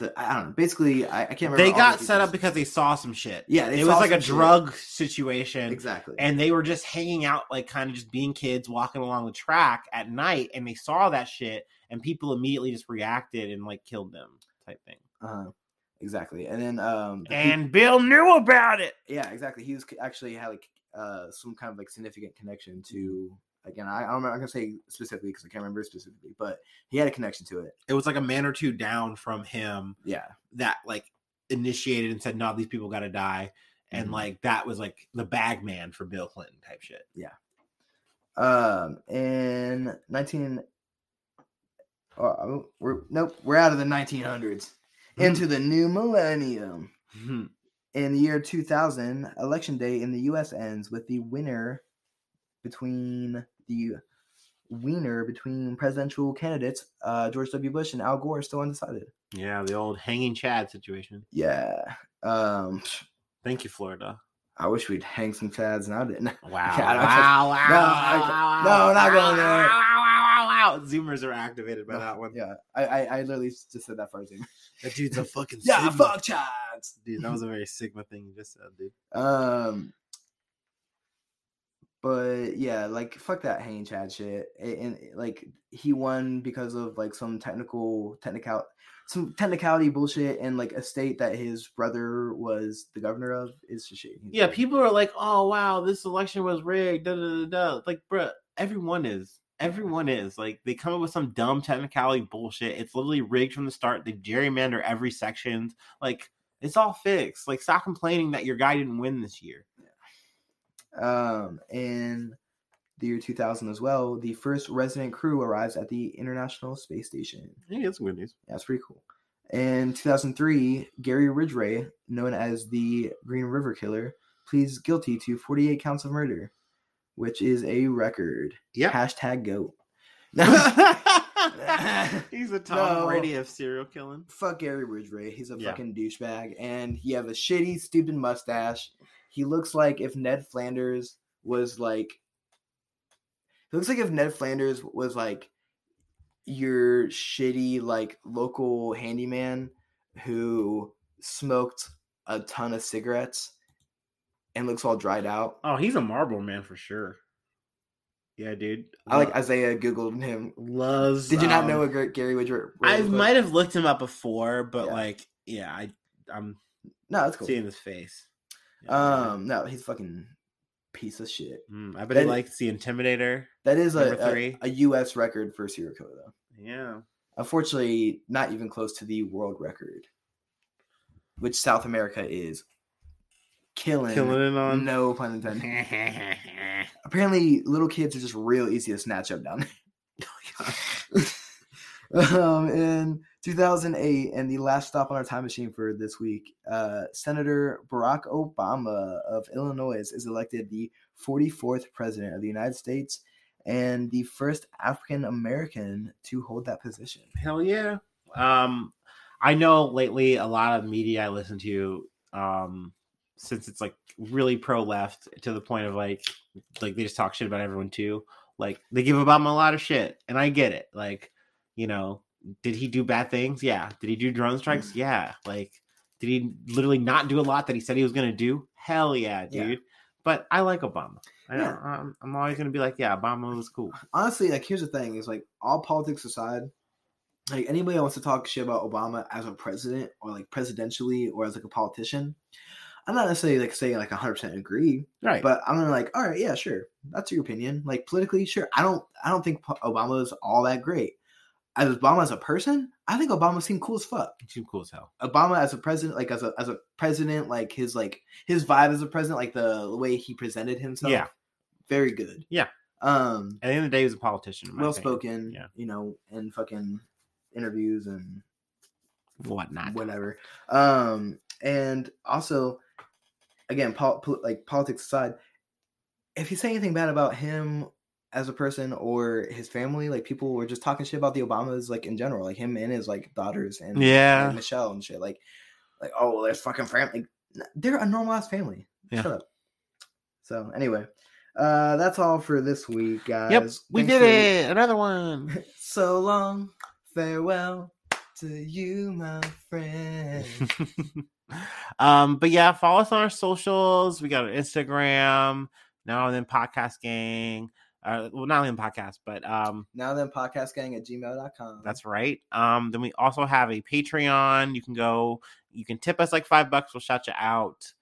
A: the I don't know. Basically, I, I can't remember.
B: They got
A: the
B: set up because they saw some shit.
A: Yeah, they
B: it was like a
A: shit.
B: drug situation.
A: exactly.
B: and they were just hanging out like kind of just being kids walking along the track at night and they saw that shit and people immediately just reacted and like killed them type thing
A: Uh-huh. exactly. And then um, the
B: and bill knew about it
A: yeah, exactly. He was actually had like uh some kind of like significant connection to. Again, I, I don't. I'm gonna say specifically because I can't remember specifically, but he had a connection to it.
B: it was like a man or two down from him
A: Yeah,
B: that like initiated and said no these people gotta die and
A: Mhm.
B: like that was like the bag man for bill clinton type shit Yeah.
A: Um, in 19, oh, we're nope, we're out of the 1900s into the new millennium.
B: Mhm.
A: In the year 2000, election day in the U.S. ends with the winner between the wiener between presidential candidates, uh, George W. Bush and Al Gore, still undecided.
B: yeah the old hanging chad situation
A: Yeah. Um,
B: thank you florida
A: I wish we'd hang some chads, and I didn't.
B: Wow!
A: Yeah, I
B: wow! Wow!
A: No,
B: wow,
A: I-
B: wow,
A: no,
B: wow,
A: not going there.
B: Wow! Wow! Wow! wow. Zoomers are activated by that one.
A: Yeah, I, I, I literally just said that first.
B: That dude's a fucking
A: Yeah,
B: Sigma.
A: fuck chads.
B: dude. That was a very Sigma thing you just said, dude.
A: Um, but yeah, like fuck that hanging Chad shit. And, and, like he won because of like some technical technical some technicality bullshit and like a state that his brother was the governor of is just shit. He's
B: Yeah,
A: like-
B: people are like, "Oh wow, this election was rigged." Da, da, da, da. Like, bruh, everyone is. Everyone is like they come up with some dumb technicality bullshit. It's literally rigged from the start. They gerrymander every section. Like it's all fixed. Like stop complaining that your guy didn't win this year.
A: Um, in the year 2000 as well, the first resident crew arrives at the International Space Station.
B: Yeah, that's good news.
A: Yeah, that's pretty cool. In 2003, Gary Ridgway, known as the Green River Killer, pleads guilty to 48 counts of murder, which is a record.
B: Yeah.
A: Hashtag goat.
B: He's a Tom
A: No.
B: Brady of serial killing.
A: Fuck Gary Ridgway. He's a
B: Yeah.
A: fucking douchebag, and he have a shitty, stupid mustache. He looks like if Ned Flanders was like. He looks like if Ned Flanders was like your shitty like local handyman who smoked a ton of cigarettes and looks all dried out.
B: Oh, he's a Marlboro man for sure. Yeah, dude.
A: I like Isaiah googled him.
B: loves.
A: Did you not
B: um,
A: know what Gar- Gary Ridgway?
B: I might have looked him up before, but
A: Yeah.
B: like, yeah, I I'm
A: No, that's cool.
B: seeing his face. Yeah,
A: Um, no, he's a fucking piece of shit.
B: mm, I bet
A: that-
B: he likes the Intimidator.
A: That is a, a, a U.S. record for serial killer, though.
B: Yeah.
A: Unfortunately, not even close to the world record, which South America is killing.
B: Killing it on.
A: No pun intended. Apparently, little kids are just real easy to snatch up down there. um, in 2008, and the last stop on our time machine for this week, uh, Senator Barack Obama of Illinois is elected the 44th president of the United States and the first African American to hold that position.
B: Hell yeah. Um, I know lately a lot of media I listen to, um, since it's like really pro left to the point of like, like they just talk shit about everyone too. Like they give Obama a lot of shit, and I get it. Like, you know, did he do bad things? Yeah. Did he do drone strikes? Mm. Yeah. Like, did he literally not do a lot that he said he was gonna do? Hell yeah,
A: Yeah.
B: dude. But I like Obama. I,
A: Yeah.
B: I'm, I'm always gonna be like, yeah, Obama was cool.
A: honestly, like here's the thing: is like all politics aside, like anybody that wants to talk shit about Obama as a president or like presidentially or as like a politician, I'm not necessarily like saying like 100 percent agree,
B: Right.
A: but I'm gonna like, all right, yeah, sure, that's your opinion. Like politically, sure. I don't, I don't think Obama is all that great. As Obama as a person, I think Obama seemed cool as fuck.
B: he seemed cool as hell.
A: Obama as a president, like as a as a president, like his like his vibe as a president, like the, way he presented himself,
B: Yeah.
A: very good.
B: Yeah.
A: Um,
B: At the end of the day, he was a politician.
A: well spoken,
B: Yeah.
A: you know, in fucking interviews and
B: whatnot.
A: whatever. Um, and also, again, pol- pol- like politics aside, if you say anything bad about him as a person or his family, like people were just talking shit about the Obamas, like in general, like him and his like daughters and
B: Yeah.
A: like, Michelle and shit, like, like oh, there's fucking family. Like, they're a normal ass family.
B: Yeah.
A: Shut up. So anyway, uh, that's all for this week, guys.
B: Yep, we
A: Thanks
B: did
A: for-
B: it. Another one.
A: so long, farewell to you, my friend.
B: um, but yeah, follow us on our socials. We got an Instagram now and then podcast gang. Uh, well, not only podcast, but um,
A: now then, podcastgang at gmail.com.
B: that's right. Um, then we also have a Patreon. You can go, you can tip us like five bucks. We'll shout you out.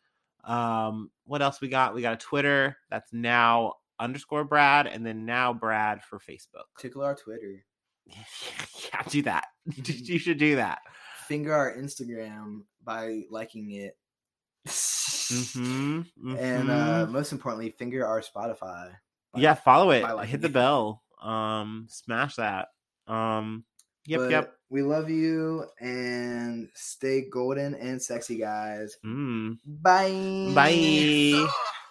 B: Um, what else we got? We got a Twitter that's now underscore Brad, and then now Brad for Facebook.
A: Tickle our Twitter.
B: yeah, do that. you should do that.
A: Finger our Instagram by liking it.
B: hmm
A: And uh, most importantly, finger our Spotify.
B: Yeah, follow it. Hit the bell. Um, smash that. Um, yep,
A: But
B: yep.
A: We love you and stay golden and sexy, guys.
B: Mm.
A: Bye.
B: Bye.